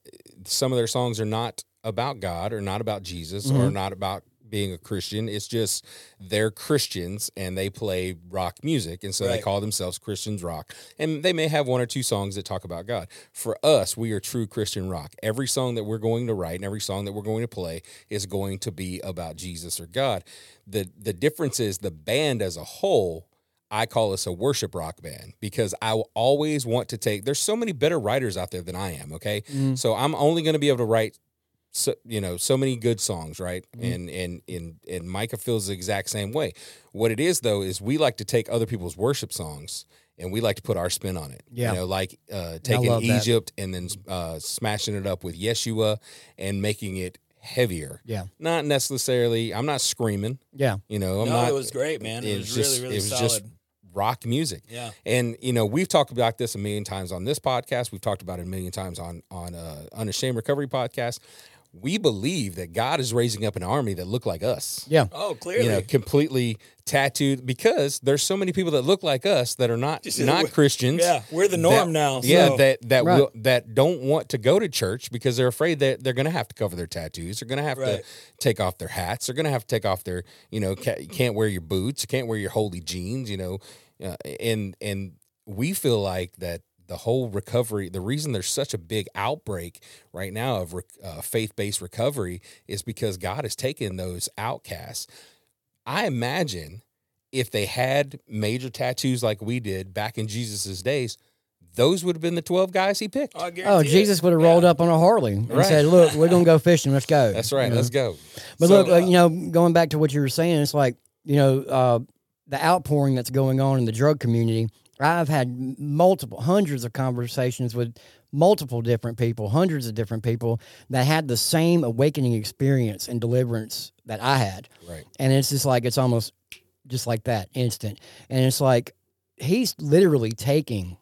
some of their songs are not about God or not about Jesus or not about being a Christian. It's just they're Christians and they play rock music, and so they call themselves Christians rock. And they may have one or two songs that talk about God. For us, we are true Christian rock. Every song that we're going to write and every song that we're going to play is going to be about Jesus or God. the The difference is the band as a whole. I call us a worship rock band because I will always want to take. There's so many better writers out there than I am. Okay, mm. so I'm only going to be able to write so you know so many good songs right Mm-hmm. and and and and micah feels the exact same way what it is though is we like to take other people's worship songs and we like to put our spin on it Yeah. you know like uh taking love that. egypt and then uh smashing it up with yeshua and making it heavier Yeah, not necessarily i'm not screaming yeah, you know i'm no, not it was great, man. It, it was was just really, really it was solid. just rock music yeah. and you know, we've talked about this a million times on this podcast. We've talked about it a million times on on uh, Unashamed Recovery podcast. We believe that God is raising up an army that look like us. yeah. Oh, clearly. You know, completely tattooed because there's so many people that look like us that are not Just- not Christians. yeah, we're the norm that- now. Yeah, so- that that Right. will that don't want to go to church because they're afraid that they're going to have to cover their tattoos. They're going to have Right. to take off their hats. They're going to have to take off their you know ca- you can't wear your boots. You can't wear your holy jeans. You know, uh, and and we feel like that the whole recovery the reason there's such a big outbreak right now of rec- uh, faith-based recovery is because god has taken those outcasts i imagine if they had major tattoos like we did back in jesus's days those would have been the 12 guys he picked Oh, it. Jesus would have rolled Yeah. up on a Harley and Right. said, "Look, we're gonna go fishing. Let's go." that's right You know? let's go But So, look, uh, you know, going back to what you were saying, it's like you know uh, the outpouring that's going on in the drug community. I've had multiple, hundreds of conversations with multiple different people, hundreds of different people that had the same awakening experience and deliverance that I had, right and it's just like it's almost just like that instant, and it's like he's literally taking.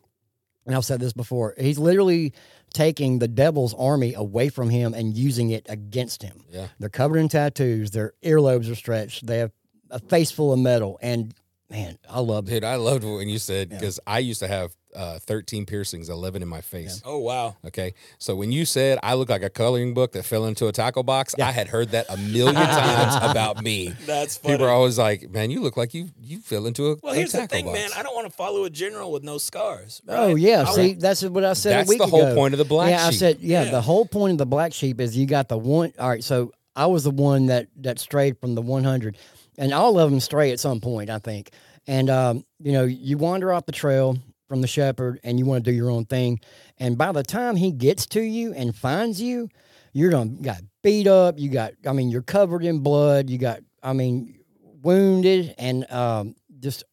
And I've said this before. He's literally taking the devil's army away from him and using it against him. yeah They're covered in tattoos. Their earlobes are stretched. They have a face full of metal, and man, I loved it. Dude, I loved when you said because I used to have uh, 13 piercings, 11 in my face. Oh wow. Okay. So when you said I look like a coloring book that fell into a tackle box, I had heard that a million times about me. That's funny. People are always like, man, you look like you you fell into a, well, a here's the thing, box. man. I don't want to follow a general with no scars. Oh yeah, I see, want- that's what I said. That's a week the whole ago. point of the black Yeah, I said, yeah, Yeah. the whole point of the black sheep is you got the one. All right, so I was the one that that strayed from the 100, and all of them stray at some point, I think. And um, you know, you wander off the trail from the shepherd, and you want to do your own thing, and by the time he gets to you and finds you, you're done. You got beat up. You got, I mean, you're covered in blood. You got, I mean, wounded and um, just,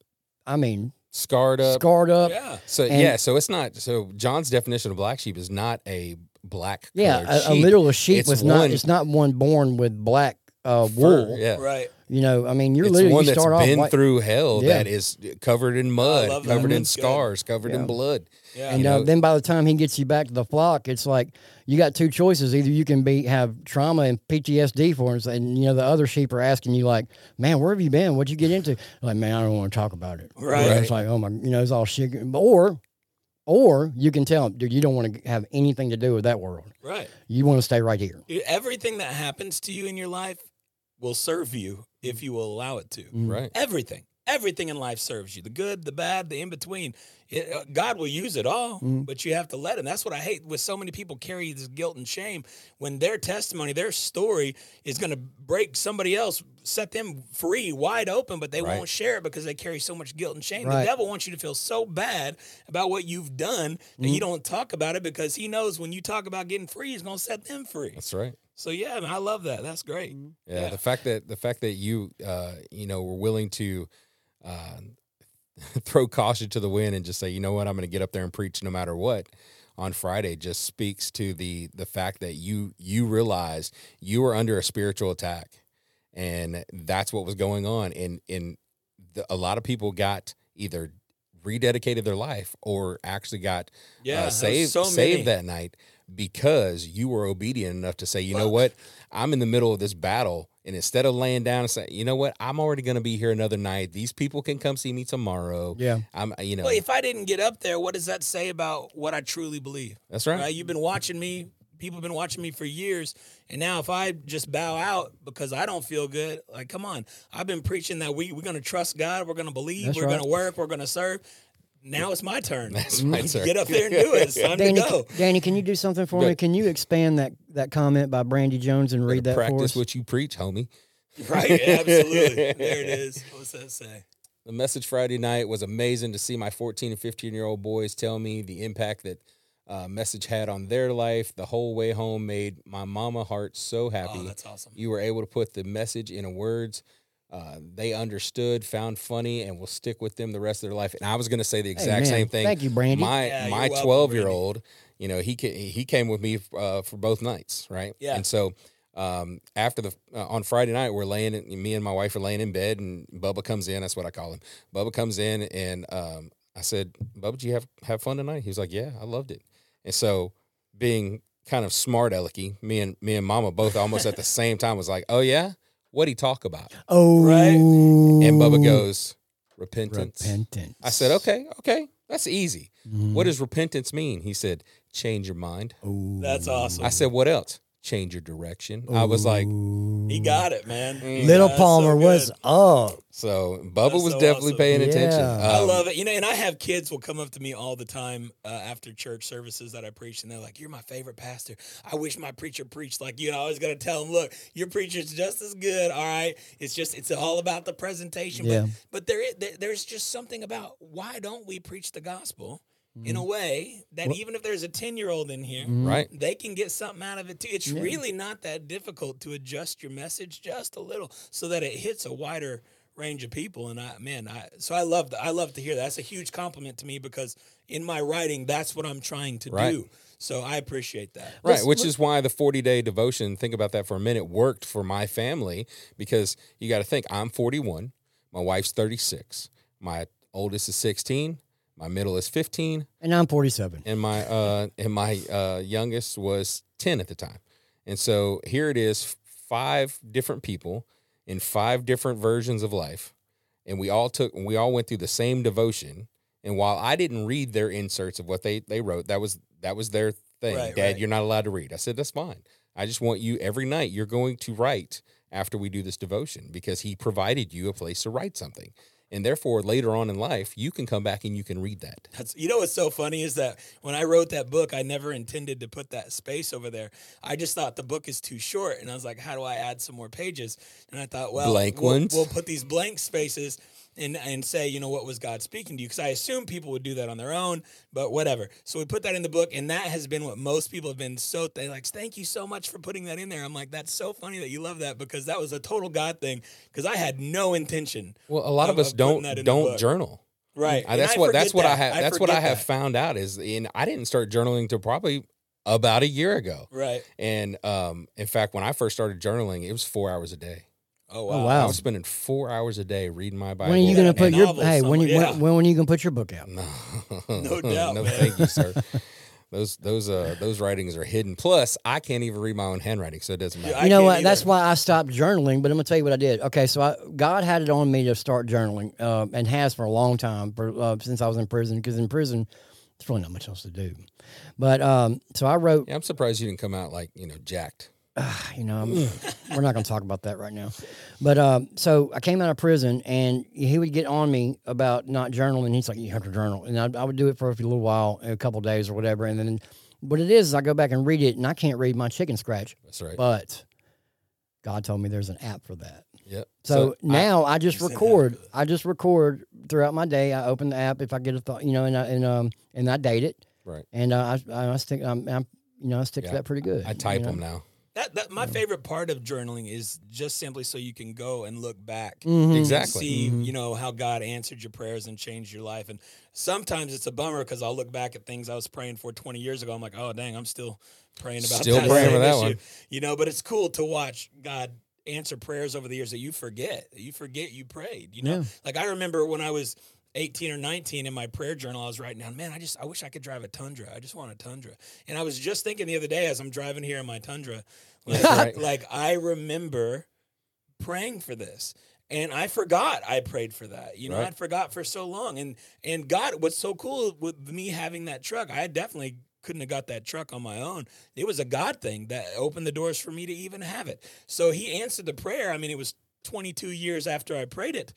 I mean, Scarred up. scarred up. yeah. So And- yeah, so it's not so John's definition of black sheep is not a black Yeah, colored a, a sheep. sheep It's was not. one It's not one born with black uh, fur, wool. Yeah. Right. You know, I mean, you're It's literally one you that's start off been white, through hell Yeah. that is covered in mud, love that. covered in That's good. scars, covered Yeah. in blood. Yeah. and you uh, then by the time he gets you back to the flock, it's like you got two choices: either you can be have trauma and PTSD for us, and you know the other sheep are asking you like, "Man, where have you been? What'd you get into?" Like, man, I don't want to talk about it. Right. You know, It's like, oh my, you know, it's all shit. Or, or you can tell them, dude, you don't want to have anything to do with that world. Right. You want to stay right here. Everything that happens to you in your life will serve you if you will allow it to. Mm. Right. Everything. Everything in life serves you. The good, the bad, the in between. It, uh, God will use it all, Mm. but you have to let Him. That's what I hate. With so many people carry this guilt and shame when their testimony, their story is going to break somebody else, set them free, wide open, but they Right. won't share it because they carry so much guilt and shame. Right. The devil wants you to feel so bad about what you've done that Mm. you don't talk about it because he knows when you talk about getting free, he's going to set them free. That's right. So yeah, man, I love that. That's great. Yeah, Yeah. the fact that the fact that you uh, you know were willing to uh, throw caution to the wind and just say, you know what, I'm going to get up there and preach no matter what on Friday just speaks to the the fact that you you realize you were under a spiritual attack, and that's what was going on. And and the, a lot of people got either rededicated their life or actually got Yeah, uh, saved so saved that night because you were obedient enough to say, you know what, I'm in the middle of this battle, and instead of laying down and saying, you know what, I'm already going to be here another night. These people can come see me tomorrow. Yeah. I'm, uh, you know, Well, if I didn't get up there, what does that say about what I truly believe? that's right. Right? You've been watching me. People have been watching me for years, and now if I just bow out because I don't feel good, like come on, I've been preaching that we we're gonna trust God, we're gonna believe, That's we're right. gonna work, we're gonna serve. Now it's my turn. That's my turn. Get up there and do it. It's time Danny, to go. Danny, can you do something for Go. me? Can you expand that that comment by Brandy Jones and read that for Practice us? what you preach, homie. Right? Absolutely. there it is. What's that say? The message Friday night was amazing to see my 14 and 15 year old boys tell me the impact that uh, message had on their life. The whole way home made my mama heart so happy. Oh, that's awesome. you were able to put the message into words uh, they understood, found funny, and will stick with them the rest of their life. And I was going to say the exact man. same thing. Thank you, Brandy. My Yeah, my twelve year old, you know, he he came with me uh, for both nights, right? Yeah. And so um, after the uh, on Friday night, we're laying. In, me and my wife are laying in bed, and Bubba comes in. That's what I call him. Bubba comes in, and um, I said, "Bubba, did you have have fun tonight?" He was like, "Yeah, I loved it." And so, being kind of smart alecky, me and me and Mama both almost at the same time was like, "Oh yeah, what he talk about?" oh, Right. And Bubba goes, "Repentance." repentance. I said, "Okay, okay, that's easy." Mhm. What does repentance mean? He said, "Change your mind." Ooh. That's awesome. I said, "What else?" Change your direction. I was like, he got it, man. Mm. Little That's so Palmer was good. up. so Bubba That's was so definitely awesome. paying attention. Yeah. I Um, love it. You know, and I have kids will come up to me all the time uh, after church services that I preach, and they're like, "You're my favorite pastor. I wish my preacher preached like you." And I always got to tell them, "Look, your preacher's just as good. All right, it's just it's all about the presentation. Yeah. But but there, is- there there's just something about why don't we preach the gospel in a way that even if there's a ten year old in here, Mhm. Right. they can get something out of it too. It's Yeah. really not that difficult to adjust your message just a little so that it hits a wider range of people. And I, man, I so I love I love to hear that. That's a huge compliment to me because in my writing, that's what I'm trying to Right. do. So I appreciate that. Right, Let's- which let's- is why the 40 day devotion, think about that for a minute, worked for my family because you got to think I'm 41, my wife's 36, my oldest is 16, my middle is 15, And I'm 47. and my uh and my uh youngest was 10 at the time. And so here it is five different people in five different versions of life, and we all took we all went through the same devotion. And while I didn't read their inserts of what they they wrote, that was that was their thing. Right, Dad, right. you're not allowed to read. I said that's fine. I just want you every night. You're going to write after we do this devotion because he provided you a place to write something. And therefore, later on in life, you can come back and you can read that. That's you know what's so funny is that when I wrote that book, I never intended to put that space over there. I just thought the book is too short, and I was like, how do I add some more pages? And I thought, well, Blank we'll, ones? We'll put these blank spaces. And, and say, you know, what was God speaking to you? Because I assume people would do that on their own, but whatever. So we put that in the book, and that has been what most people have been so they like. Thank you so much for putting that in there. I'm like, that's so funny that you love that because that was a total God thing. Because I had no intention. Well, a lot of, Of- us of don't that in the don't journal. Right. I, that's I what that's what I that. have. That's what I have that. found out is, and I didn't start journaling till probably about a year ago. Right. And um, in fact, when I first started journaling, it was four hours a day. Oh Oh, wow. wow. I was spending four hours a day reading my Bible. When are you going to put your novels hey? When, you, somewhere, when, yeah. when when are you going to put your book out? No, No doubt, no, man. thank you, sir. Those those uh those writings are hidden. Plus, I can't even read my own handwriting, so it doesn't matter. I you know can't what? That's why I stopped journaling. But I'm gonna tell you what I did. Okay, so I, God had it on me to start journaling, uh, and has for a long time, for, uh, since I was in prison. Because in prison, there's really not much else to do. But um, so I wrote. Yeah, I'm surprised you didn't come out like you know jacked. You know, I'm, we're not going to talk about that right now. But um, so I came out of prison, and he would get on me about not journaling. He's like, "You have to journal," and I, I would do it for a little while, a couple days or whatever, and then. What it is, is I go back and read it, and I can't read my chicken scratch. That's right. But God told me there's an app for that. yep. So, I- now I, just said that. record. I just record throughout my day. I open the app if I get a thought, you know, and I, and um and I date it, right. and uh, I I stick I'm, I'm you know I stick Yeah. to that pretty good. I type you know? them now. That, that my favorite part of journaling is just simply so you can go and look back. Mhm. and Exactly. See, Mhm. you know, how God answered your prayers and changed your life. And sometimes it's a bummer because I'll look back at things I was praying for 20 years ago. I'm like, oh, dang, I'm still praying about Still that praying for that issue. one. You know, but it's cool to watch God answer prayers over the years that you forget. You forget you prayed. You know, Yeah. like I remember when I was 18 or 19 in my prayer journal, I was writing down, man, I just, I wish I could drive a Tundra. I just want a Tundra. And I was just thinking the other day as I'm driving here in my Tundra, like, Right. like I remember praying for this. And I forgot I prayed for that. You know, Right. I forgot for so long. And and God, what's so cool with me having that truck, I definitely couldn't have got that truck on my own. It was a God thing that opened the doors for me to even have it. So he answered the prayer. I mean, it was 22 years after I prayed it,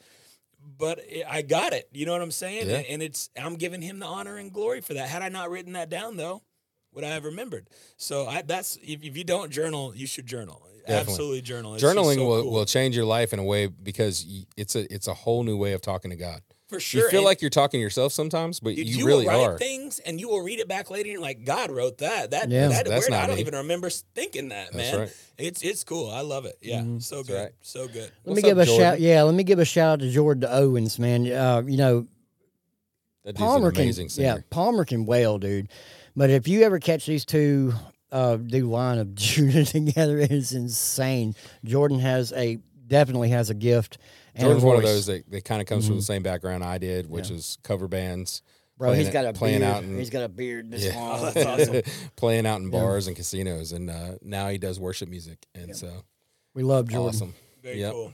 but it, I got it. You know what I'm saying? Yeah. And, and it's I'm giving him the honor and glory for that. Had I not written that down though, would I have remembered? So I that's if, if you don't journal, you should journal. Definitely. Absolutely journal. It's Journaling so will, cool. will change your life in a way because it's a it's a whole new way of talking to God. For sure. You feel And- like you're talking to yourself sometimes, but Dude, you, you, really will write are. things and you will read it back later and you're like, God wrote that. That, Yeah. that That's word, I don't me. even remember thinking that, That's man. right. It's it's cool. I love it. Yeah. So good. right. So good. Let What's me give up, a shout. Yeah, let me give a shout out to Jordan Owens, man. Uh, you know, That Palmer an amazing can, yeah. Palmer can wail, dude. But if you ever catch these two uh, do line of Judah together, it's insane. Jordan has a definitely has a gift. And Jordan's a one of those that, that kind of comes from the same background I did, which is cover bands. Bro, playing he's it- got a playing beard. out in- he's got a beard this Yeah. long. Oh, that's awesome. playing out in bars and casinos, and uh, now he does worship music, and so We love Jordan. awesome. Very Yep. cool.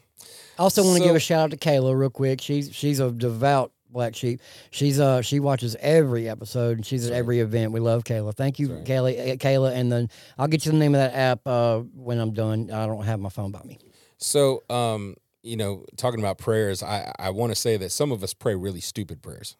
I also want to So- give a shout out to Kayla real quick. She's she's a devout black sheep. She's uh she watches every episode and she's at every event. We love Kayla. Thank you, That's Kayla. Kayla, and then I'll get you the name of that app uh, when I'm done. I don't have my phone by me. So, um, you know, talking about prayers, I I want to say that some of us pray really stupid prayers.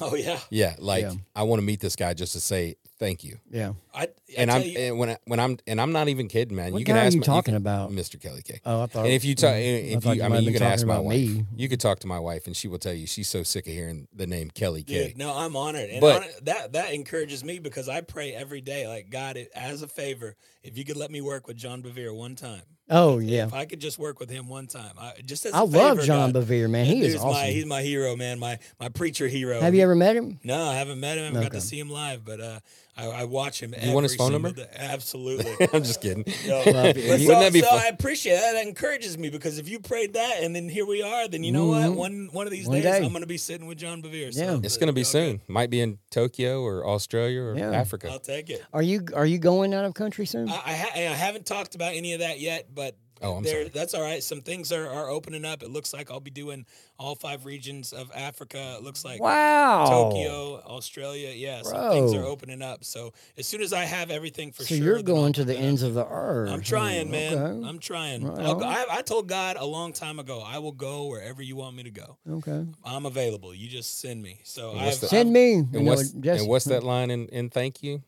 Oh yeah. Yeah, like Yeah. I want to meet this guy just to say thank you. Yeah. I, I And I'm you, and when I, when I'm and I'm not even kidding, man. What you can guy are ask you my- talking can- about? Mr. Kelly K. Oh, I thought. And if you talk, if you, you I mean, you been can ask my about wife. me. You could talk to my wife, and she will tell you she's so sick of hearing the name Kelly K. Dude, no, I'm honored, and But- hon- that that encourages me because I pray every day, like God, as a favor, if you could let me work with John Bevere one time, oh yeah, if I could just work with him one time, I, just as I love favor, John God. Bevere, man. He is awesome. My, he's my hero, man. My my preacher hero. have you ever met him? No, I haven't met him. I haven't got to see him live, but uh, I, I watch him. You want his phone number? day. Absolutely. I'm just kidding. Yo, Well, but if so, you- Wouldn't that be so fun? I appreciate that. That encourages me because if you prayed that and then here we are, then you know Mhm. what? One one of these One days day. I'm going to be sitting with John Bevere. So Yeah. It's going to be all good. soon. Might be in Tokyo or Australia or Yeah. Africa. I'll take it. Are you are you going out of country soon? I, I, ha- I haven't talked about any of that yet, but Oh, I'm There- sorry. That's all right. Some things are, are opening up. It looks like I'll be doing all five regions of Africa. It looks like Wow. Tokyo, Australia. Yeah, some things are opening up. So as soon as I have everything for So sure, you're going to the that out. ends of the earth. I'm trying, man. Okay. I'm trying. Right I'll go, on. I, I told God a long time ago, I will go wherever you want me to go. okay. I'm available. You just send me. So I've, Send me. You And know, what's, just, and what's that line in, in thank you?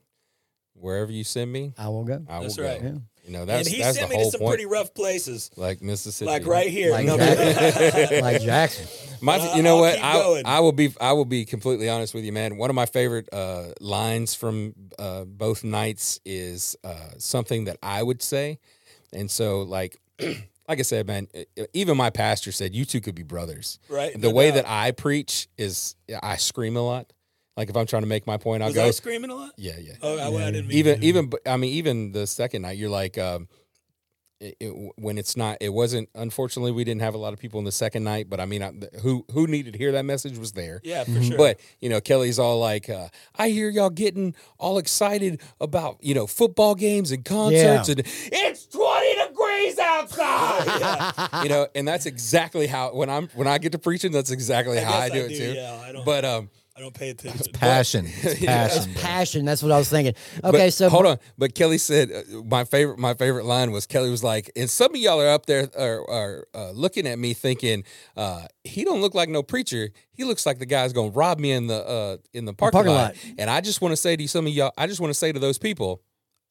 Wherever you send me, I will go. I That's will right. go. Yeah. You know, and that's he that's sent the me to some point. pretty rough places, like Mississippi. like right here. Like No, Jackson. like Jackson. My, Uh, you know I'll what? I. I will be I will be completely honest with you, man. One of my favorite uh, lines from uh, both nights is uh, something that I would say, and so like like I said, man, even my pastor said you two could be brothers. right. The No way doubt. that I preach is I scream a lot. Like if I'm trying to make my point, I'll was go. I screaming a lot? yeah, yeah. Oh, I, I didn't mean even to. even b- I mean even the second night, you're like. Um, it, it- when it's not, it wasn't. Unfortunately, we didn't have a lot of people in the second night. But I mean, I, who who needed to hear that message was there. Yeah, for sure. But you know, Kelly's all like, uh, "I hear y'all getting all excited about you know football games and concerts, and it's twenty degrees outside." you know, and that's exactly how when I'm when I get to preaching, that's exactly I how I do I it do, too. yeah, I don't- but um, I don't pay attention. Passion. It's passion. bro. Passion. That's what I was thinking. but Okay, so hold on. But Kelly said uh, my favorite my favorite line was Kelly was like, and some of y'all are up there are, are uh, looking at me thinking, uh, he don't look like no preacher. He looks like the guy's gonna rob me in the uh, in the parking, parking lot. lot. And I just want to say to some of y'all, I just want to say to those people,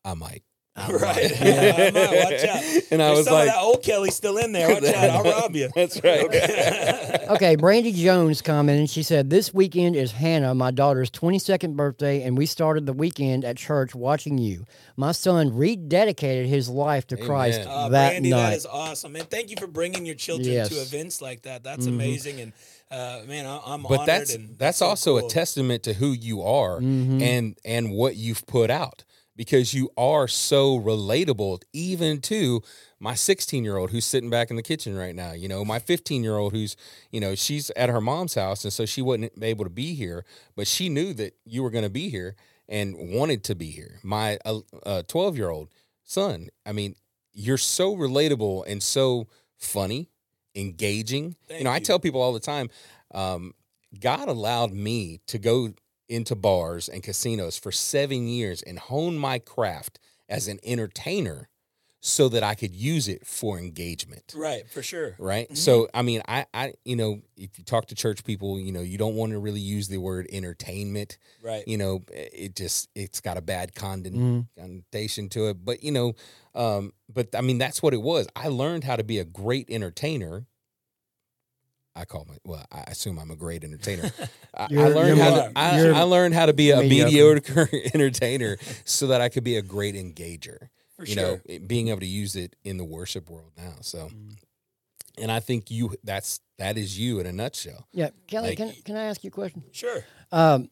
I might. Right. Yeah, I might. Watch out. And I There's was some like, of that old Kelly still in there. Watch out. I'll rob you. That's right. okay, Brandy Jones commented. She said, This weekend is Hannah, my daughter's 22nd birthday, and we started the weekend at church watching you. My son rededicated his life to Christ Uh, that Brandy, night. that is awesome, and thank you for bringing your children Yes. to events like that. That's amazing, and uh, man, I, I'm but honored. that's and that's so also cool. a testament to who you are Mhm. and and what you've put out because you are so relatable even to my 16 year old who's sitting back in the kitchen right now you know my 15 year old who's you know she's at her mom's house and so she wasn't able to be here but she knew that you were going to be here and wanted to be here. My 12 year old son i mean you're so relatable and so funny engaging. Thank you know i tell people all the time um, God allowed me to go into bars and casinos for seven years and hone my craft as an entertainer so that I could use it for engagement. right for sure. Right. Mm-hmm. So, I mean, I, I, you know, if you talk to church people, you know, you don't want to really use the word entertainment. Right. You know, it just, it's got a bad condon, Mhm. connotation to it. But, you know, um, but I mean, that's what it was. I learned how to be a great entertainer. I call my well. I assume I'm a great entertainer. I, I learned how to. I, I learned how to be a mediocre. mediocre entertainer, so that I could be a great engager. For you sure. know, it- being able to use it in the worship world now. So, and I think you that's that is you in a nutshell. Yeah, Kelly, Like- can, can I ask you a question? Sure. Um,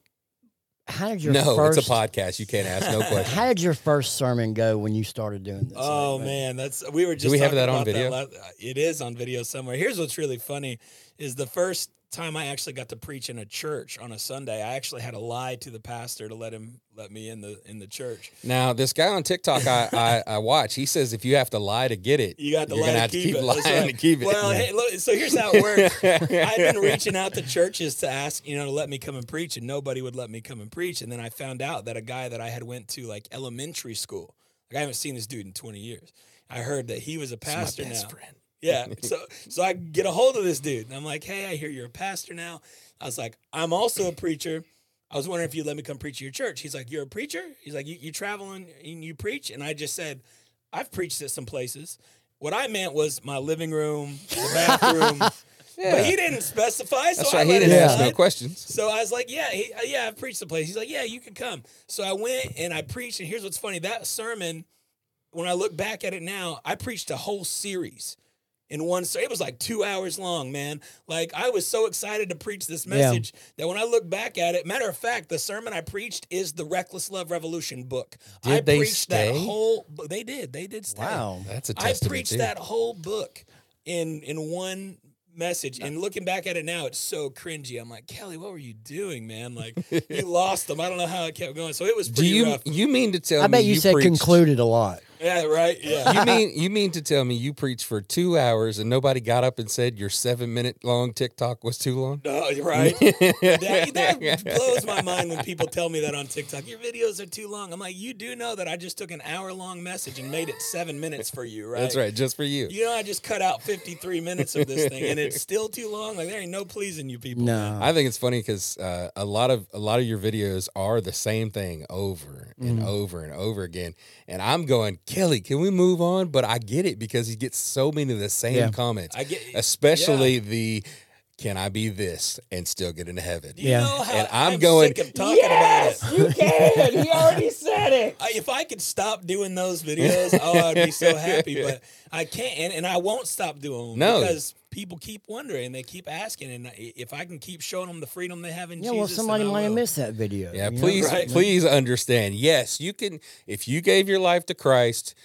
how did your no, first, it's a podcast. You can't ask no questions. How did your first sermon go when you started doing this? Oh Like, man, that's we were just. Do we have that on video? last- it is on video somewhere. Here's what's really funny: is the first time I actually got to preach in a church on a Sunday. I actually had to lie to the pastor to let him let me in the in the church. Now, this guy on TikTok I, I, I watch, he says if you have to lie to get it, You got to lie to have keep to keep it. lying right. to keep it. Well, hey, look, so here's how it works. I've been reaching out to churches to ask, you know, to let me come and preach, and nobody would let me come and preach. And then I found out that a guy that I had went to like elementary school, like I haven't seen this dude in 20 years. I heard that he was a pastor now. friend. Yeah. So so I get a hold of this dude and I'm like, hey, I hear you're a pastor now. I was like, I'm also a preacher. I was wondering if you'd let me come preach at your church. He's like, You're a preacher? He's like, You you travel and, you preach? And I just said, I've preached at some places. What I meant was my living room, the bathroom. But he didn't specify, so That's I right. He didn't ask no questions. So I was like, yeah, he, yeah, I've preached the place. He's like, yeah, you can come. So I went and I preached. And here's what's funny: that sermon, when I look back at it now, I preached a whole series in one. so It was like two hours long, man. Like I was so excited to preach this message that when I look back at it, matter of fact, the sermon I preached is the Reckless Love Revolution book. I they preached that whole. book. They did. They did stay. Wow. That's a I testament. preached too. that whole book in in one message and looking back at it now it's so cringy i'm like kelly what were you doing man like you lost them i don't know how it kept going so it was Do you rough you mean to tell I me bet you, said preached- concluded a lot. Yeah, right. Yeah. You mean you mean to tell me you preached for two hours and nobody got up and said your seven minute long TikTok was too long? No, you're right. that, that blows my mind when people tell me that on TikTok. Your videos are too long. I'm like, you do know that I just took an hour long message and made it seven minutes for you, right? That's right, just for you. You know, I just cut out 53 minutes of this thing, and it's still too long. Like there ain't no pleasing you people. No. I think it's funny because uh, a lot of a lot of your videos are the same thing over and Mm-hmm. over and over again, and I'm going, Kelly, can we move on? But I get it because he gets so many of the same Yeah. comments, I get, especially the "Can I be this and still get into heaven?" Do you Yeah. know how And I'm I'm going, sick of talking about it? you can. He already said it. I, if I could stop doing those videos, oh, I'd be so happy. But I can't, and, and I won't stop doing them No. because people keep wondering, they keep asking, and if I can keep showing them the freedom they have in Yeah, Jesus, well, then somebody I might have missed that video. Yeah, you know? please, Right. please understand. Yes, you can. If you gave your life to Christ,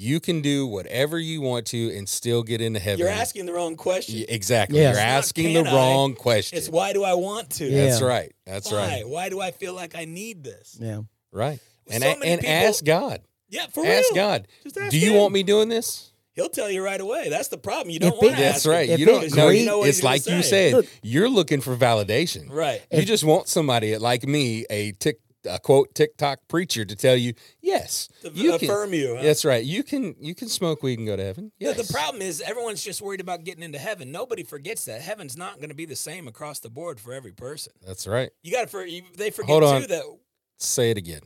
you can do whatever you want to and still get into heaven. You're asking the wrong question. Y- exactly. Yes. You're asking the can I, wrong question. It's why do I want to? Yeah. That's right. That's Why? right. Why do I feel like I need this? Yeah. Right. And So and people- ask God. Yeah, for Ask real. Ask God. Ask Do you him. want me doing this? He'll tell you right away. That's the problem. You don't If want to That's right. You don't Because know. agrees- know it's he's gonna like you said. Look- you're looking for validation. Right. You just want somebody like me, a tick, a quote TikTok preacher, to tell you, yes, To you affirm can. you. huh? That's right. You can. You can smoke weed and go to heaven. The- Yes. The problem is everyone's just worried about getting into heaven. Nobody forgets that heaven's not going to be the same across the board for every person. That's right. You got to for you- they forget Hold on. too that Say it again.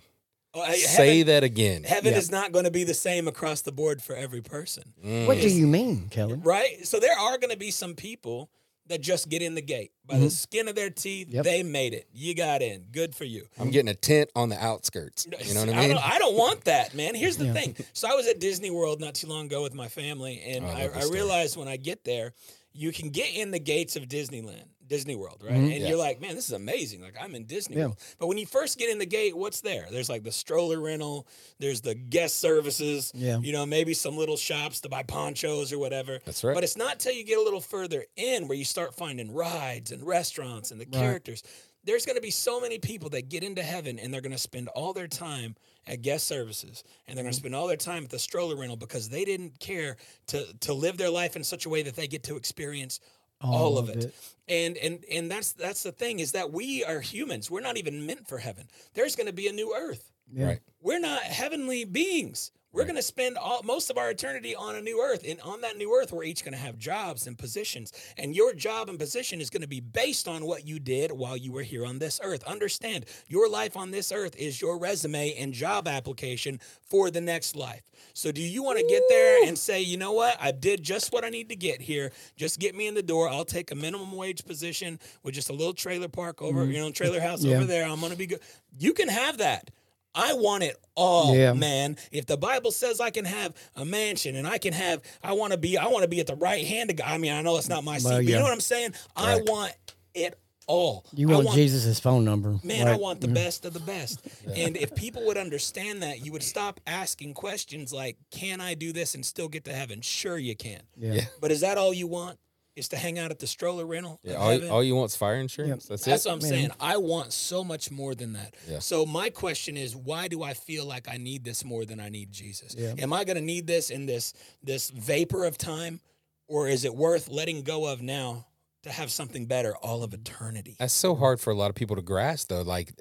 oh, hey, Say that again. heaven Yeah. is not going to be the same across the board for every person. Mm. What do you mean, Kelly? Right? So there are going to be some people that just get in the gate by the mm-hmm. skin of their teeth. Yep. They made it. You got in. Good for you. I'm getting a tent on the outskirts. You know what I mean? don't, I don't want that, man. Here's the Yeah. thing. So I was at Disney World not too long ago with my family, and Oh, I I, I realized when I get there, you can get in the gates of Disneyland, Disney World, right? Mhm. And Yeah. you're like, man, this is amazing. Like I'm in Disney Yeah. World. But when you first get in the gate, what's there? There's like the stroller rental. There's the guest services. Yeah. You know, maybe some little shops to buy ponchos or whatever. That's right. But it's not till you get a little further in where you start finding rides and restaurants and the characters. There's going to be so many people that get into heaven and they're going to spend all their time at guest services and they're going to spend all their time at the stroller rental because they didn't care to to live their life in such a way that they get to experience all, of it. And and and that's that's the thing is that we are humans. We're not even meant for heaven. There's going to be a new earth Yeah. Right. we're not heavenly beings. We're Right. going to spend all, most of our eternity on a new earth. And on that new earth, we're each going to have jobs and positions. And your job and position is going to be based on what you did while you were here on this earth. Understand, your life on this earth is your resume and job application for the next life. So, do you want to get there and say, you know what? I did just what I need to get here. Just get me in the door. I'll take a minimum wage position with just a little trailer park over, mm-hmm. you know, trailer house Yeah. over there. I'm going to be good. You can have that. I want it all, Yeah. man. If the Bible says I can have a mansion and I can have, I want to be, I want to be at the right hand of God. I mean, I know it's not my seat, Well, but you know what I'm saying? I want it all. You I want, Jesus' phone number. Man, I want the mm. best of the best. And if people would understand that, you would stop asking questions like, "Can I do this and still get to heaven?" Sure, you can. Yeah. Yeah. But is that all you want? Is to hang out at the stroller rental? Yeah, all, heaven? all you want is fire insurance. That's, That's it. what I'm Man. saying. I want so much more than that. Yeah. So my question is, why do I feel like I need this more than I need Jesus? Yeah. Am I going to need this in this this vapor of time, or is it worth letting go of now to have something better all of eternity? That's so hard for a lot of people to grasp, though. Like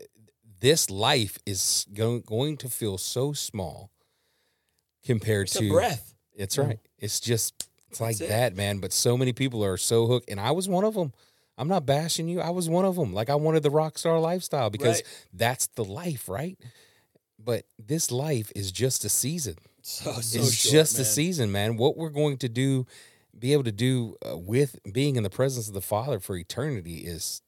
this life is going going to feel so small compared It's to a breath. It's right. It's just it's like it. that, man. But so many people are so hooked, and I was one of them. I'm not bashing you. I was one of them. Like I wanted the rock star lifestyle because Right. that's the life, right? But this life is just a season. So so it's short, just a season, man. What we're going to do, be able to do uh, with being in the presence of the Father for eternity is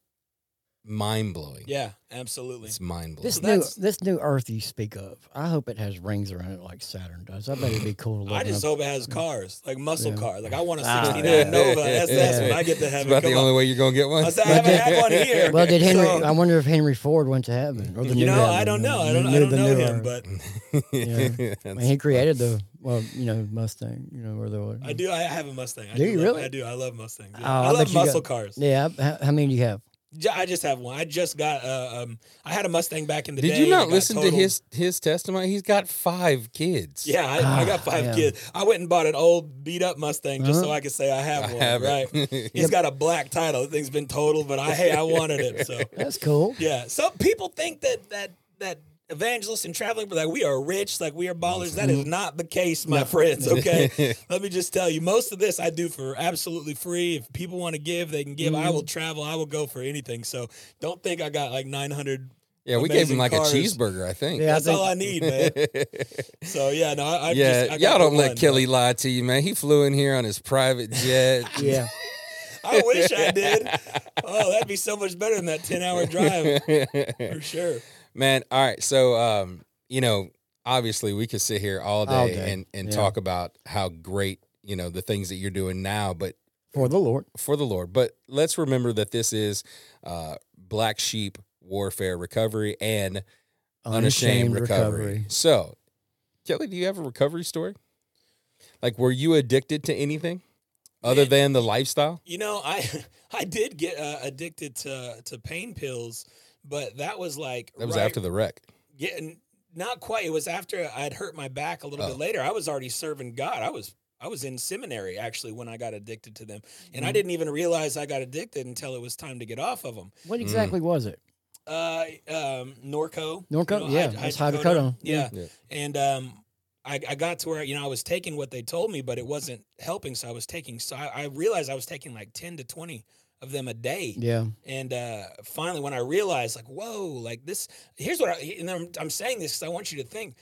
mind blowing. Yeah, absolutely. It's mind blowing. This So new that's- this new Earth you speak of, I hope it has rings around it like Saturn does. I bet it'd be cool to look I just up. hope it has cars, like muscle Yeah. cars. Like I want a Ah, 69 yeah. Nova SS when I get to It's heaven. about the Come only on. way you're gonna get one. I said, I haven't had one here. Well, did Henry? So- I wonder if Henry Ford went to heaven or the you new know, heaven, I don't know. I the don't, I new- don't the know new him, Earth. but I mean, he created the well, you know, Mustang. You know where they were. I do. I have a Mustang. I Do you love- really? I do. I love Mustangs. Yeah. Oh, I I bet love you got- muscle cars. Yeah. How, how many do you have? J- I just have one. I just got. Uh, um, I had a Mustang back in the Did day. Did you and not it got listen to his his testimony? He's got five kids. Yeah, I, I got Ah, five yeah. kids. I went and bought an old beat up Mustang just so I could say I have I one. have right? it. It's got a black title. The thing's been totaled, but I hey, I wanted it. So That's cool. yeah. Some people think that that that evangelists and traveling, but like we are rich, like we are ballers. That Mm-hmm. not the case, my friends. Okay. Let me just tell you, most of this I do for absolutely free. If people want to give, they can give. I will Mm-hmm. travel. I will go for anything. So don't think I got like nine hundred. yeah, we gave him like cars. a cheeseburger, I think. Yeah, I That's think- all I need, man. So yeah, no, I, I yeah, just, I y'all don't let one, Kelly lie to you, man. He flew in here on his private jet. Yeah. I wish I did. Oh, that'd be so much better than that 10 hour drive for sure. Man, all right. So, um, you know, obviously we could sit here all day, All day, and and yeah. talk about how great you know the things that you're doing now, but For the Lord. for the Lord. But let's remember that this is uh, Black Sheep Warfare Recovery and Unashamed, recovery. So, Kelly, do you have a recovery story? Like, were you addicted to anything other Man. than the lifestyle? You know, I I did get uh, addicted to to pain pills, but that was like That was right- after the wreck. getting not quite. It was after I'd hurt my back a little Oh. bit later. I was already serving God. I was I was in seminary actually when I got addicted to them, and Mm. I didn't even realize I got addicted until it was time to get off of them. What exactly was it? Uh, um, Norco. Norco? Yeah, that's hydrocodone. Yeah. Yeah. And um, I, I got to where, you know, I was taking what they told me, but it wasn't helping. So I was taking, so I, I realized I was taking like 10 to 20 of them a day. Yeah. And uh, finally, when I realized, like, whoa, like this, here's what I, and I'm, I'm saying this because I want you to think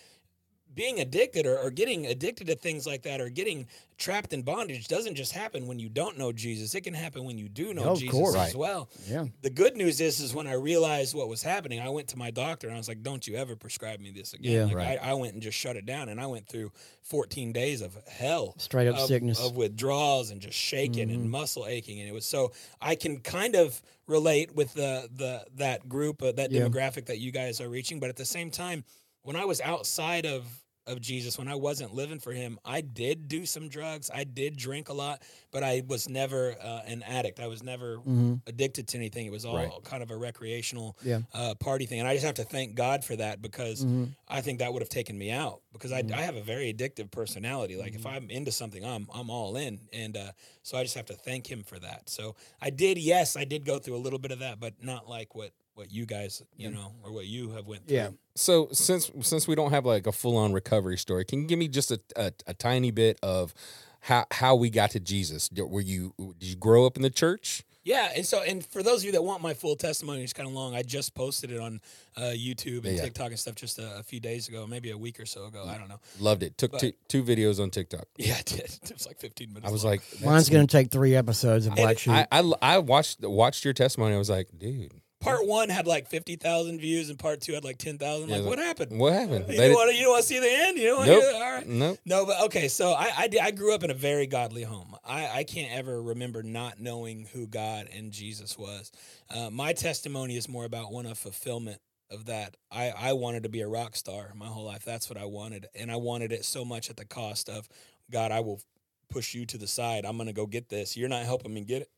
being addicted or, or getting addicted to things like that or getting trapped in bondage doesn't just happen when you don't know Jesus. It can happen when you do know Of Jesus course. as Right. well Yeah. the good news is is when I realized what was happening, I went to my doctor and I was like, "Don't you ever prescribe me this again?" Yeah. like, Right. I, I went and just shut it down, and I went through 14 days of hell, Straight up of, sickness. of withdrawals and just shaking Mm-hmm. and muscle aching, and it was so I can kind of relate with the the that group, uh, that Yeah. demographic that you guys are reaching, but at the same time, when I was outside of of Jesus when I wasn't living for him. I did do some drugs. I did drink a lot, but I was never uh, an addict. I was never hmm addicted to anything. It was all Right. kind of a recreational Yeah. uh, party thing. And I just have to thank God for that because hmm I think that would have taken me out because I, Mhm. I have a very addictive personality. Like Mm-hmm. if I'm into something, I'm I'm all in, and uh, so I just have to thank Him for that. So I did, yes, I did go through a little bit of that, but not like what what you guys, you know, or what you have went through. Yeah. So since since we don't have like a full on recovery story, can you give me just a, a, a tiny bit of how how we got to Jesus? Did- Were you did you grow up in the church? Yeah, and so and for those of you that want my full testimony, it's kind of long. I just posted it on uh, YouTube and Yeah. TikTok and stuff just a, a few days ago, maybe a week or so ago. I don't know. Loved it. Took But- two, two videos on TikTok. Yeah, I did. It was like 15 minutes. I was long. like, Mine's going to take three episodes of Black Sheep. I, I I watched watched your testimony. I was like, dude, part one had like 50,000 views and part two had like 10,000. Yeah, like, what happened? what happened? You They don't, want to, you don't want to see the end? You don't want Nope. to? All right. Nope. No, but okay. So I, I, did- I grew up in a very godly home. I, I can't ever remember not knowing who God and Jesus was. Uh, my testimony is more about one of fulfillment of that. I, I wanted to be a rock star my whole life. That's what I wanted. And I wanted it so much at the cost of God, I will push you to the side. I'm going to go get this. You're not helping me get it.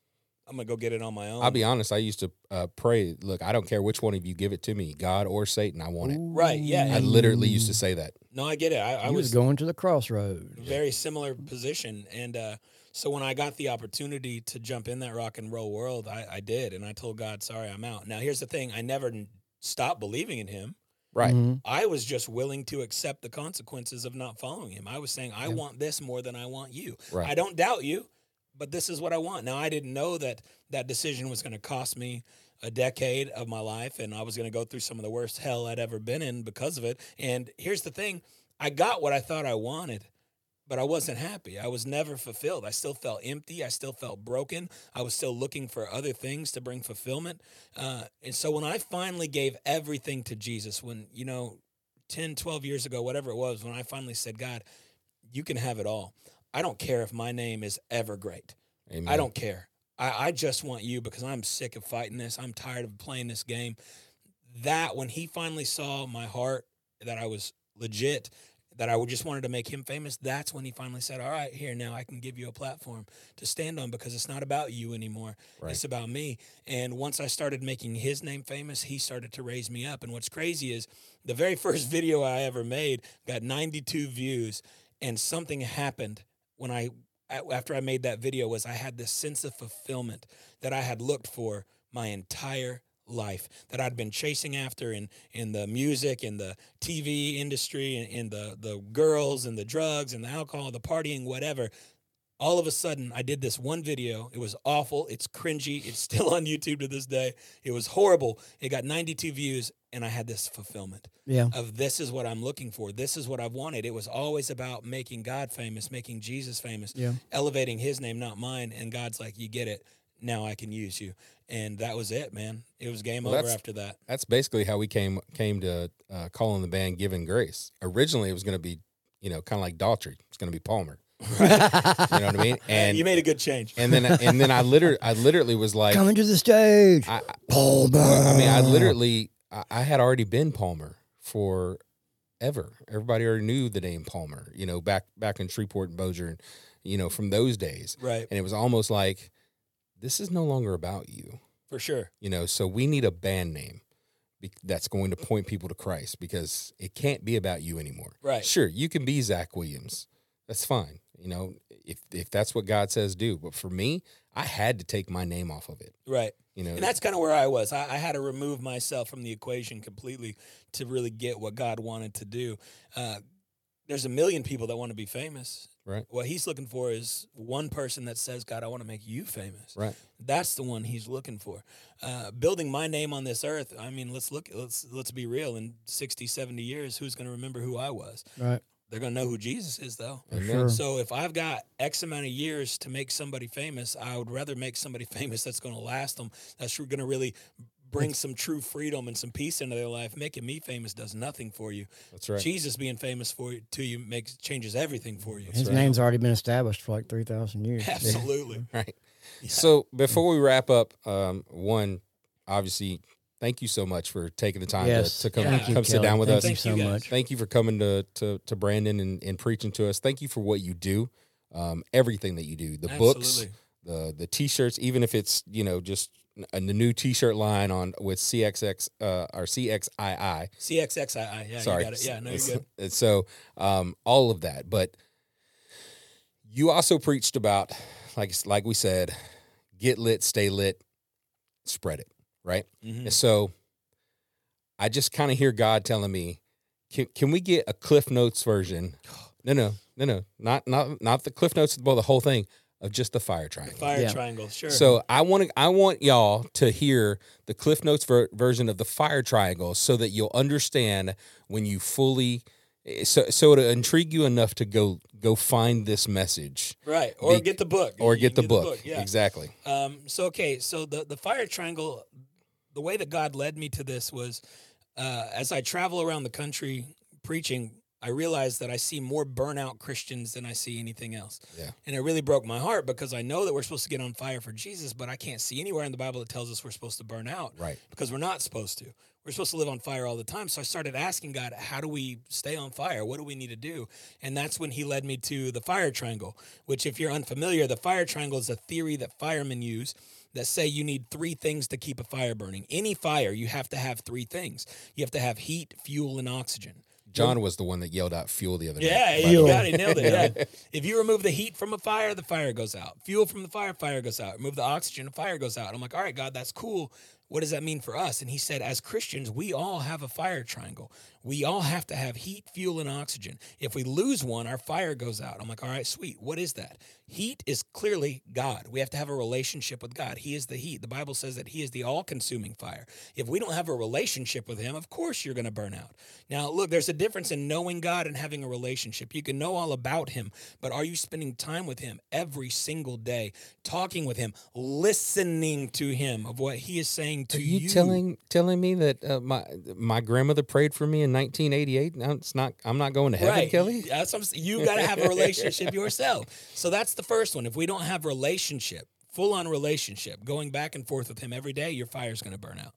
I'm going to go get it on my own. I'll be honest. I used to uh, pray. Look, I don't care which one of you give it to me, God or Satan. I want it. Right, yeah, I literally used to say that. no, I get it. I, I was, was going to the crossroads. very similar position. And uh, so when I got the opportunity to jump in that rock and roll world, I, I did. And I told God, sorry, I'm out. Now, here's the thing I never stopped believing in him. Right. Mhm. I was just willing to accept the consequences of not following him. I was saying, I Yeah. want this more than I want you. Right. I don't doubt you, but this is what I want. Now, I didn't know that that decision was going to cost me a decade of my life and I was going to go through some of the worst hell I'd ever been in because of it. And here's the thing I got what I thought I wanted. But I wasn't happy. I was never fulfilled. I still felt empty. I still felt broken. I was still looking for other things to bring fulfillment. Uh, and so when I finally gave everything to Jesus, when, you know, 10, 12 years ago, whatever it was, when I finally said, God, you can have it all. I don't care if my name is ever great. Amen. I don't care. I, I just want you because I'm sick of fighting this. I'm tired of playing this game. That when he finally saw my heart, that I was legit, that I just wanted to make him famous, that's when he finally said, All right, here, now I can give you a platform to stand on because it's not about you anymore. Right. It's about me. And once I started making his name famous, he started to raise me up. And what's crazy is the very first video I ever made got 92 views, and something happened when I after I made that video was I had this sense of fulfillment that I had looked for my entire life that I'd been chasing after in in the music in the TV industry in, in the the girls and the drugs and the alcohol the partying whatever all of a sudden I did this one video it was awful it's cringy it's still on YouTube to this day it was horrible it got 92 views and I had this fulfillment Yeah. of this is what I'm looking for. This is what I've wanted. It was always about making God famous, making Jesus famous, Yeah. elevating his name, not mine. And God's like, you get it. Now I can use you. And that was it, man. It was game Well, over after that. That's basically how we came came to uh, calling the band "Given Grace." Originally, it was going to be, you know, kind of like Daughtry. It's going to be Palmer. you know what I mean? And you made a good change. and then and then I literally I literally was like, Coming to the stage. I, Palmer. I mean, I literally I, I had already been Palmer for ever. Everybody already knew the name Palmer. You know, back back in Shreveport and Bossier, and you know, from those days. right. And it was almost like this is no longer about you. For sure. You know, so we need a band name be- that's going to point people to Christ because it can't be about you anymore. Right. Sure, you can be Zach Williams. That's fine. You know, if if that's what God says do. But for me, I had to take my name off of it. Right. You know, And that's kind of where I was. I, I had to remove myself from the equation completely to really get what God wanted to do. Uh, there's a million people that want to be famous. Right. What he's looking for is one person that says, God, I want to make you famous. right. That's the one he's looking for. Uh, building my name on this earth. I mean, let's look. Let's let's be real. In 60, 70 years, who's going to remember who I was? right. They're going to know who Jesus is, though. Sure. So if I've got X amount of years to make somebody famous, I would rather make somebody famous that's going to last them. That's going to really bring some true freedom and some peace into their life. Making me famous does nothing for you. That's right. Jesus being famous for you, to you makes changes everything for you. His right. name's already been established for like 3,000 years. Absolutely. Right. Yeah. So before we wrap up, um, one, obviously, thank you so much for taking the time Yes. to, to come, Thank you, come sit Kelly. down with Thank us. you Thank so you, guys. much. Thank you for coming to to, to Brandon and, and preaching to us. Thank you for what you do, um, everything that you do, the books, the the t-shirts, even if it's you know just n- the new t-shirt line on with CXX uh, or CXII. CXXII. Yeah, Sorry, you got it. Yeah, no, you're good. it's so um, all of that, but you also preached about like like we said, get lit, stay lit, spread it, right? Mhm. And so I just kind of hear God telling me, can, can we get a Cliff Notes version? No, no, no, no, not not not the Cliff Notes, well, the whole thing of just the fire triangle. Fire Yeah. triangle. Sure. So I want to, I want y'all to hear the Cliff Notes ver- version of the fire triangle, so that you'll understand when you fully, so so to intrigue you enough to go go find this message right. Or Be- get the book. or You get can the book. Yeah. Exactly. Um, so okay, so the the fire triangle, the way that God led me to this was, uh, as I travel around the country preaching, I realized that I see more burnout Christians than I see anything else. Yeah. And it really broke my heart because I know that we're supposed to get on fire for Jesus, but I can't see anywhere in the Bible that tells us we're supposed to burn out Right. because we're not supposed to. We're supposed to live on fire all the time. So I started asking God, how do we stay on fire? What do we need to do? And that's when he led me to the fire triangle, which, if you're unfamiliar, the fire triangle is a theory that firemen use that say you need three things to keep a fire burning. Any fire, you have to have three things you have to have heat, fuel, and oxygen. John was the one that yelled out fuel the other Yeah, day. yeah, you got it. Nailed it. Yeah. if you remove the heat from a fire, the fire goes out. Fuel from the fire, fire goes out. Remove the oxygen, the fire goes out. I'm like, all right, God, that's cool. What does that mean for us? And he said, as Christians, we all have a fire triangle. We all have to have heat, fuel, and oxygen. If we lose one, our fire goes out. I'm like, all right, sweet. What is that? Heat is clearly God. We have to have a relationship with God. He is the heat. The Bible says that He is the all consuming fire. If we don't have a relationship with Him, of course you're going to burn out. Now, look, there's a difference in knowing God and having a relationship. You can know all about Him, but are you spending time with Him every single day, talking with Him, listening to Him of what He is saying to Are you, telling telling me that uh, my my grandmother prayed for me in 1988? No, it's not. I'm not going to heaven, right. Kelly. That's what I'm. You got to have a relationship yourself. So that's the first one. If we don't have relationship, full on relationship, going back and forth with him every day, your fire's going to burn out.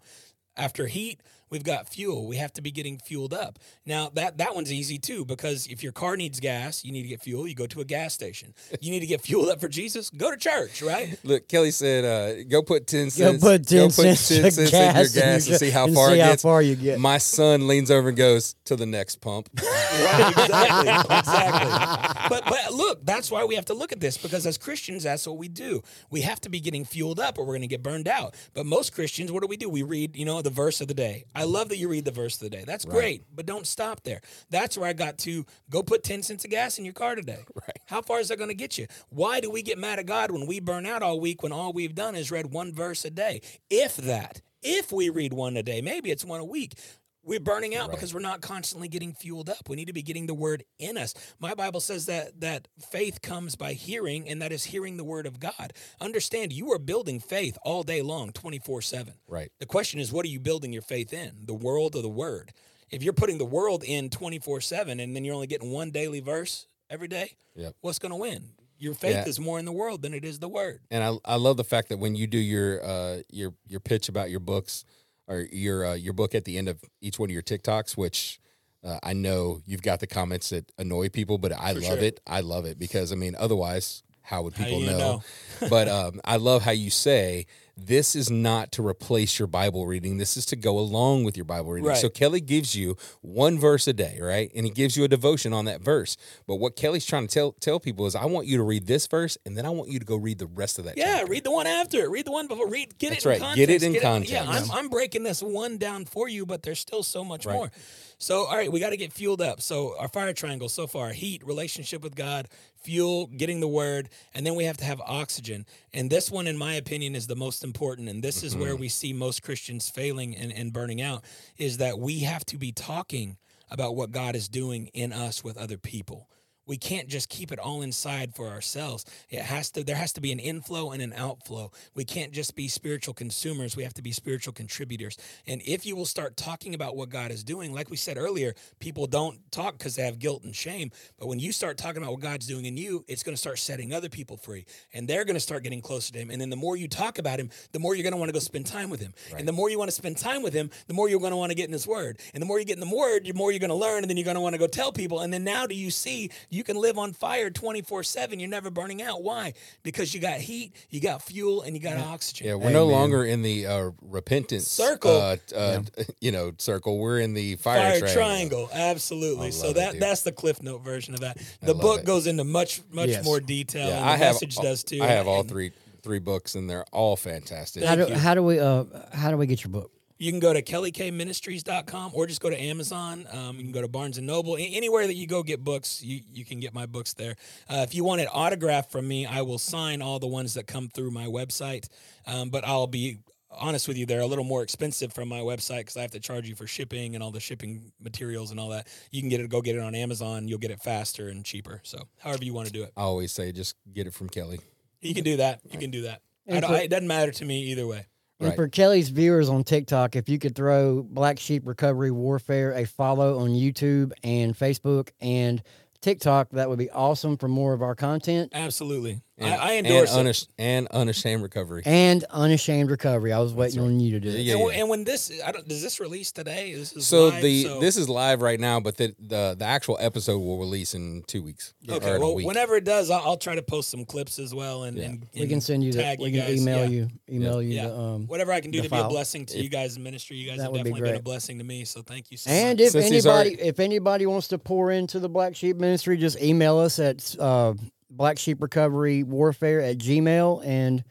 After heat, we've got fuel. We have to be getting fueled up. Now that that one's easy too because if your car needs gas, you need to get fuel. You go to a gas station. You need to get fueled up for Jesus. Go to church, right? Look, Kelly said, uh, "Go put ten cents. Go cents. put 10 cents to in your gas gas in and, see how and far see it how gets." far you get. My son leans over and goes to the next pump. Right, exactly, exactly. But but look, that's why we have to look at this because as Christians, that's what we do. We have to be getting fueled up, or we're going to get burned out. But most Christians, what do we do? We read, you know, the verse of the day. I love that you read the verse of the day. That's great, but don't stop there. That's where I got to go put ten cents of gas in your car today. Right. How far is that going to get you? Why do we get mad at God when we burn out all week when all we've done is read one verse a day? If that, if we read one a day, maybe it's one a week. We're burning out because we're not constantly getting fueled up. We need to be getting the word in us. My Bible says that that faith comes by hearing, and that is hearing the word of God. Understand, you are building faith all day long, 24-7. Right. The question is, what are you building your faith in? The world or the word? If you're putting the world in 24-7 and then you're only getting one daily verse every day, Yep. what's gonna win? Your faith Yeah. is more in the world than it is the word. And I, I love the fact that when you do your uh, your your pitch about your books or your uh, your book at the end of each one of your TikToks, which uh, I know you've got the comments that annoy people, but I love sure. it. I love it because I mean, otherwise, how would people you know? know? but um, I love how you say this is not to replace your Bible reading. This is to go along with your Bible reading. Right. So Kelly gives you one verse a day, right? And he gives you a devotion on that verse. But what Kelly's trying to tell tell people is, I want you to read this verse, and then I want you to go read the rest of that. Yeah, chapter. read the one after it. Read the one before. Read, get That's it in right. context. Get it in Yeah, context. I'm, I'm breaking this one down for you, but there's still so much Right. more. So, all right, we got to get fueled up. So, our fire triangle so far: heat, relationship with God, fuel, getting the word, and then we have to have oxygen. And this one, in my opinion, is the most important. And this is where mm-hmm. we see most Christians failing and, and burning out: is that we have to be talking about what God is doing in us with other people. We can't just keep it all inside for ourselves. It has to there has to be an inflow and an outflow. We can't just be spiritual consumers. We have to be spiritual contributors. And if you will start talking about what God is doing, like we said earlier, people don't talk because they have guilt and shame. But when you start talking about what God's doing in you, it's going to start setting other people free. And they're going to start getting closer to him. And then the more you talk about him, the more you're going to want to go spend time with him. And the more you want to spend time with him, the more you're going to want to get in his word. And the more you get in the word, the more you're going to learn. And then you're going to want to go tell people. And then now do you see you can live on fire 24 7. You're never burning out. Why? Because you got heat, you got fuel, and you got oxygen. Yeah, we're no longer in the uh, repentance Circle. uh, uh, you know, circle. We're in the fire, Fire triangle. triangle, absolutely. So love it, that dude. that's the Cliff Note version of that. The book it. goes into much much Yes. more detail. Yeah, and I the have. message all- does too. I have all And three three books, and they're all fantastic. How do, Thank how do we uh how do we get your book? You can go to kellykministries.com or just go to Amazon. Um, you can go to Barnes and Noble. A- Anywhere that you go get books, you, you can get my books there. Uh, if you want it autographed from me, I will sign all the ones that come through my website. Um, but I'll be honest with you, they're a little more expensive from my website because I have to charge you for shipping and all the shipping materials and all that. You can get it, go get it on Amazon. You'll get it faster and cheaper. So, however you want to do it, I always say, just get it from Kelly. you can do that. You can do that. I don't, I, it doesn't matter to me either way. And Right. for Kelly's viewers on TikTok, if you could throw Black Sheep Recovery Warfare a follow on YouTube and Facebook and TikTok, that would be awesome for more of our content Absolutely. And, I, I endorse and, it. unash- and unashamed recovery. and Unashamed Recovery. I was waiting on you to do it. Yeah, and, when- yeah. and when this, I don't, does this release today? This is So live, the so- this is live right now, but the, the the actual episode will release in two weeks. okay. or in a Well, week. whenever it does, I'll, I'll try to post some clips as well, and, and, We can send you that. tag We can guys. email Yeah. you, email you Yeah, the um. whatever I can do the to be a blessing to you guys in ministry. You guys have would be definitely been a blessing to me. So thank you so And much. if Since anybody, already- if anybody wants to pour into the Black Sheep Ministry, just email us at uh, Black Sheep Recovery Warfare at Gmail, and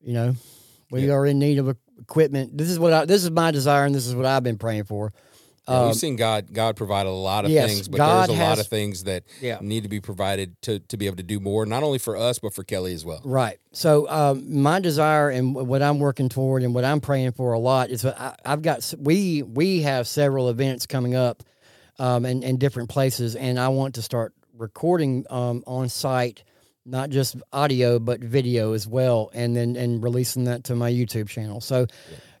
you know we are in need of equipment. This is what I, this is my desire, and this is what I've been praying for. Yeah, Um, we've seen God God provide a lot of yes, things, but God there's a lot of things that Yeah. need to be provided to to be able to do more, not only for us but for Kelly as well. Right. So um, my desire and what I'm working toward and what I'm praying for a lot is I, I've got we we have several events coming up um, in, in different places, and I want to start recording um, on site, not just audio but video as well, and then and releasing that to my YouTube channel. So.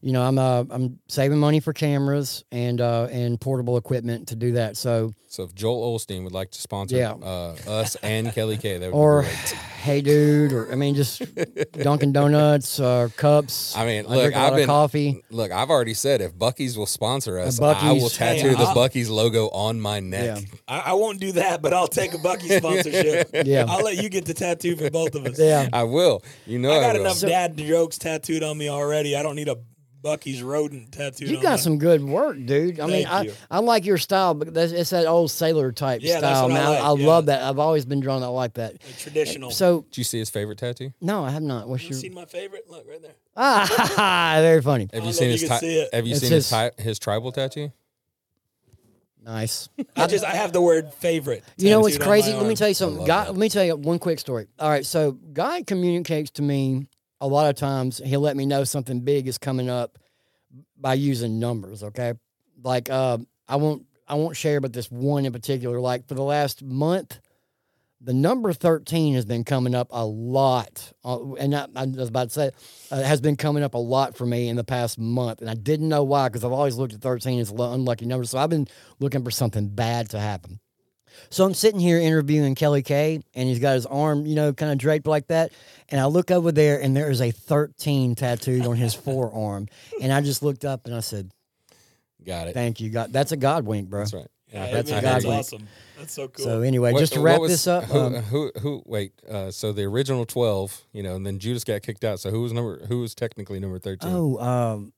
You know, I'm uh, I'm saving money for cameras and uh, and portable equipment to do that. So So if Joel Osteen would like to sponsor Yeah. uh, us and Kelly K, that would or be great. hey dude, or I mean just Dunkin' Donuts, uh, cups. I mean, I look, drink a lot I've of been coffee. Look, I've already said if Buc-ee's will sponsor us, I Buc-ee's. will Hey, tattoo the I'll- Buc-ee's logo on my neck. Yeah. I, I won't do that, but I'll take a Buc-ee sponsorship. Yeah. I'll let you get the tattoo for both of us. Yeah. I will. You know, I I, got will. enough So- dad jokes tattooed on me already. I don't need a Buc-ee's rodent tattooed. You got my- some good work, dude. I mean, I. I like your style, but that's, it's that old sailor type Yeah, that's style. what I man. like, I, yeah. love that. I've always been drawn. I like that. traditional. So do you see his favorite tattoo? no, I have not. What's you your seen my favorite? Look right there. ah? Very funny. Have you seen his you ti- see. Have you It's seen his his- ti- his tribal tattoo? Nice. I just I have the word favorite. You know what's tattooed on my crazy? Let me tell you something. God, let me tell you one quick story. All right, so God communicates to me a lot of times. He'll let me know something big is coming up by using numbers. Okay, like uh, I won't I won't share, but this one in particular, like for the last month, the number thirteen has been coming up a lot, uh, and I, I was about to say uh, has been coming up a lot for me in the past month, and I didn't know why because I've always looked at thirteen as an unlucky number. So I've been looking for something bad to happen. So I'm sitting here interviewing Kelly K, and he's got his arm, you know, kind of draped like that. And I look over there, and there is a 13 tattooed on his forearm. And I just looked up and I said, Got it. "Thank you, God. That's a God wink, bro." That's right. Yeah, That's man, a that's God wink. awesome. That's so cool. So anyway, What- just to wrap was- this up, Who, um, who, who, wait, uh, so the original 12, you know, and then Judas got kicked out. So who was number, who was technically number 13? oh, um,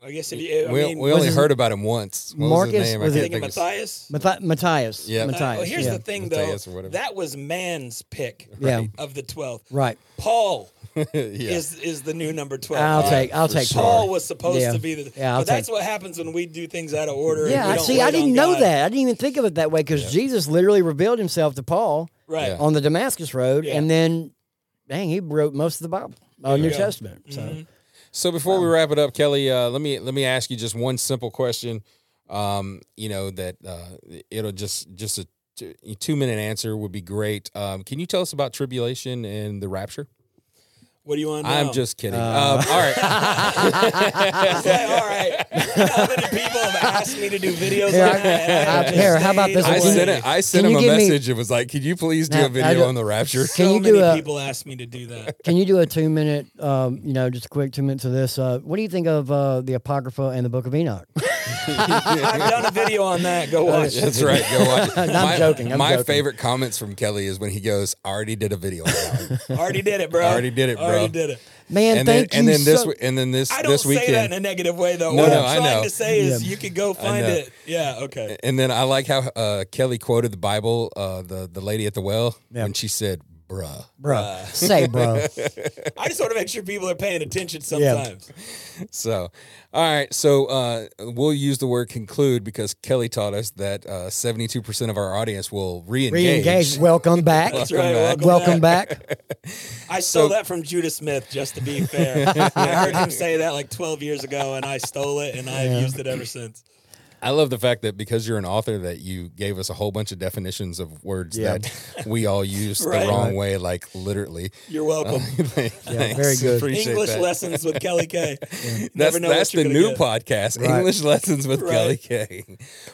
I guess if you, I we, mean, we only heard about him once. What Marcus? was his name? Was I it- think Matthias. Mathi- Matthias. Yeah. Uh, Matthias. well, here's yeah. the thing, Matthias though. whatever. That was man's pick Yeah. of the 12. Right. Paul yeah. is is the new number 12. I'll Yeah. take. I'll take sure. Paul Paul. was supposed Yeah. to be the. Yeah, I'll but that's what happens when we do things out of order. and Yeah, we I don't see. I didn't know God. that. I didn't even think of it that way because Jesus literally revealed himself to Paul Right. Yeah. on the Damascus Road, Yeah. and then, dang, he wrote most of the Bible, uh, New. Testament. So. So before we wrap it up, Kelly, uh, let me let me ask you just one simple question. Um, you know that uh, it'll just just a two minute answer would be great. Um, can you tell us about tribulation and the rapture? What do you want to know? I'm just kidding. Uh, um, all right. like, all right. You know how many people have asked me to do videos Here, on that? I I- here, how about this I one? sent it. I sent him a give me- message. It was like, "Could you please do Now, a I video don't- on the rapture?" Can so you many do a- people ask me to do that. Can you do a two minute, um, you know, just a quick two minutes of this? Uh, what do you think of uh, the Apocrypha and the Book of Enoch? I've done a video on that. Go watch it. That's right. Go watch. it. I'm my, joking, I'm my joking. favorite comments from Kelly is when he goes, "I already did a video." On that." Already did it, bro. Already did it, bro. Already did it. Man, and then thank you and then this so- we- and then this I don't this say that in a negative way, though. No, what no, I'm I trying know. to say is Yeah. you could go find it. Yeah, okay. And then I like how uh, Kelly quoted the Bible, uh, the the lady at the well, Yeah. when she said, "Bruh." bro. Say, bro. I just want to make sure people are paying attention Yeah. sometimes. So, all right. So uh, we'll use the word conclude because Kelly taught us that seventy-two percent of our audience will re-engage. Re-engage. Welcome back. That's right. back. Welcome, Welcome back. back. I stole that from Judah Smith, just to be fair. I heard him say that like 12 years ago, and I stole it, and I've Yeah. used it ever since. I love the fact that because you're an author, that you gave us a whole bunch of definitions of words Yeah. that we all use Right. the wrong way, like literally. You're welcome. Thanks. very good. Appreciate English that. lessons with Kelly K. That's, Never know that's the new get. podcast, Right. English Lessons with Right. Kelly K.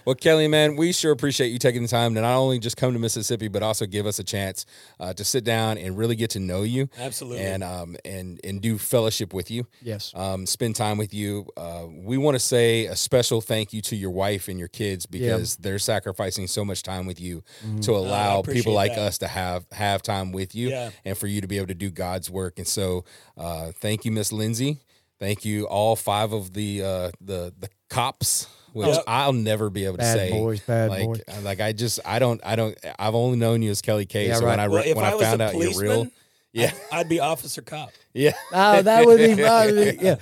Well, Kelly, man, we sure appreciate you taking the time to not only just come to Mississippi, but also give us a chance uh, to sit down and really get to know you, Absolutely. and um and and do fellowship with you. Yes. um, spend time with you. Uh, we want to say a special thank you to your wife and your kids because they're sacrificing so much time with you Mm-hmm. to allow appreciate people like that. us to have have time with you Yeah. and for you to be able to do God's work. And so, uh, thank you, Miss Lindsay. Thank you, all five of the uh, the the cops. Which Yep. I'll never be able to Bad say. boys, bad like, boys. like I just, I don't, I don't. I've only known you as Kelly K. Yeah, so when right. I Well, if when I, I, was found a out you're real, policeman, yeah, I'd be officer cop. Yeah. Oh, that would be, that would yeah.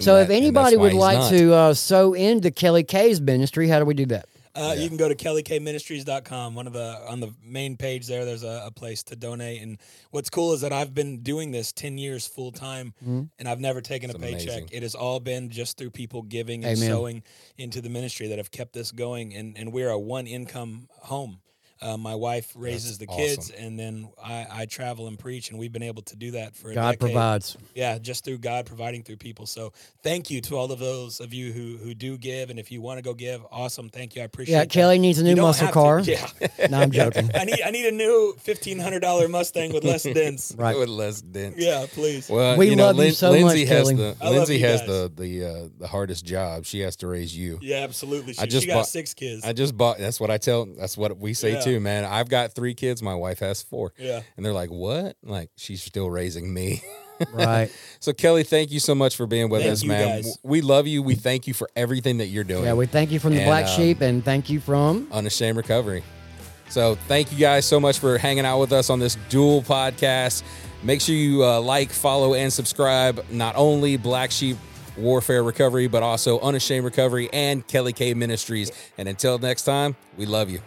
So that- if anybody would like not. to uh, sow into Kelly K's ministry, how do we do that? Uh, You can go to kellykministries.com. One of the on the main page there, there's a, a place to donate. And what's cool is that I've been doing this ten years full time, and I've never taken a paycheck. amazing. It has all been just through people giving and Amen. sowing into the ministry that have kept this going. And and we're a one income home. Uh, my wife raises the awesome. kids, and then I, I travel and preach, and we've been able to do that for a God decade. provides. Yeah, just through God providing through people. So thank you to all of those of you who who do give, and if you want to go give, awesome. Thank you. I appreciate. It. Yeah, that. Kelly needs a new muscle have to- car. Yeah, No, I'm joking. I need I need a new fifteen hundred dollar Mustang with less dents. Right. With less dents. Yeah, please. Well, We you know, love you Lin- so Lindsay much, has Kelly. the I Lindsay has the the uh, the hardest job. She has to raise you. Yeah, absolutely. She, I just she got bought- six kids. I just bought. That's what I tell. That's what we say Yeah. Too, man. I've got three kids. My wife has four. yeah. And they're like, "What?" Like she's still raising me. Right. So Kelly, thank you so much for being with Thank us, man. guys. We love you. We thank you for everything that you're doing. Yeah, we thank you from the And, Black um, Sheep and thank you from Unashamed Recovery. So thank you guys so much for hanging out with us on this dual podcast. Make sure you uh, like, follow, and subscribe. Not only Black Sheep Warfare Recovery, but also Unashamed Recovery and Kelly K Ministries. And until next time, we love you.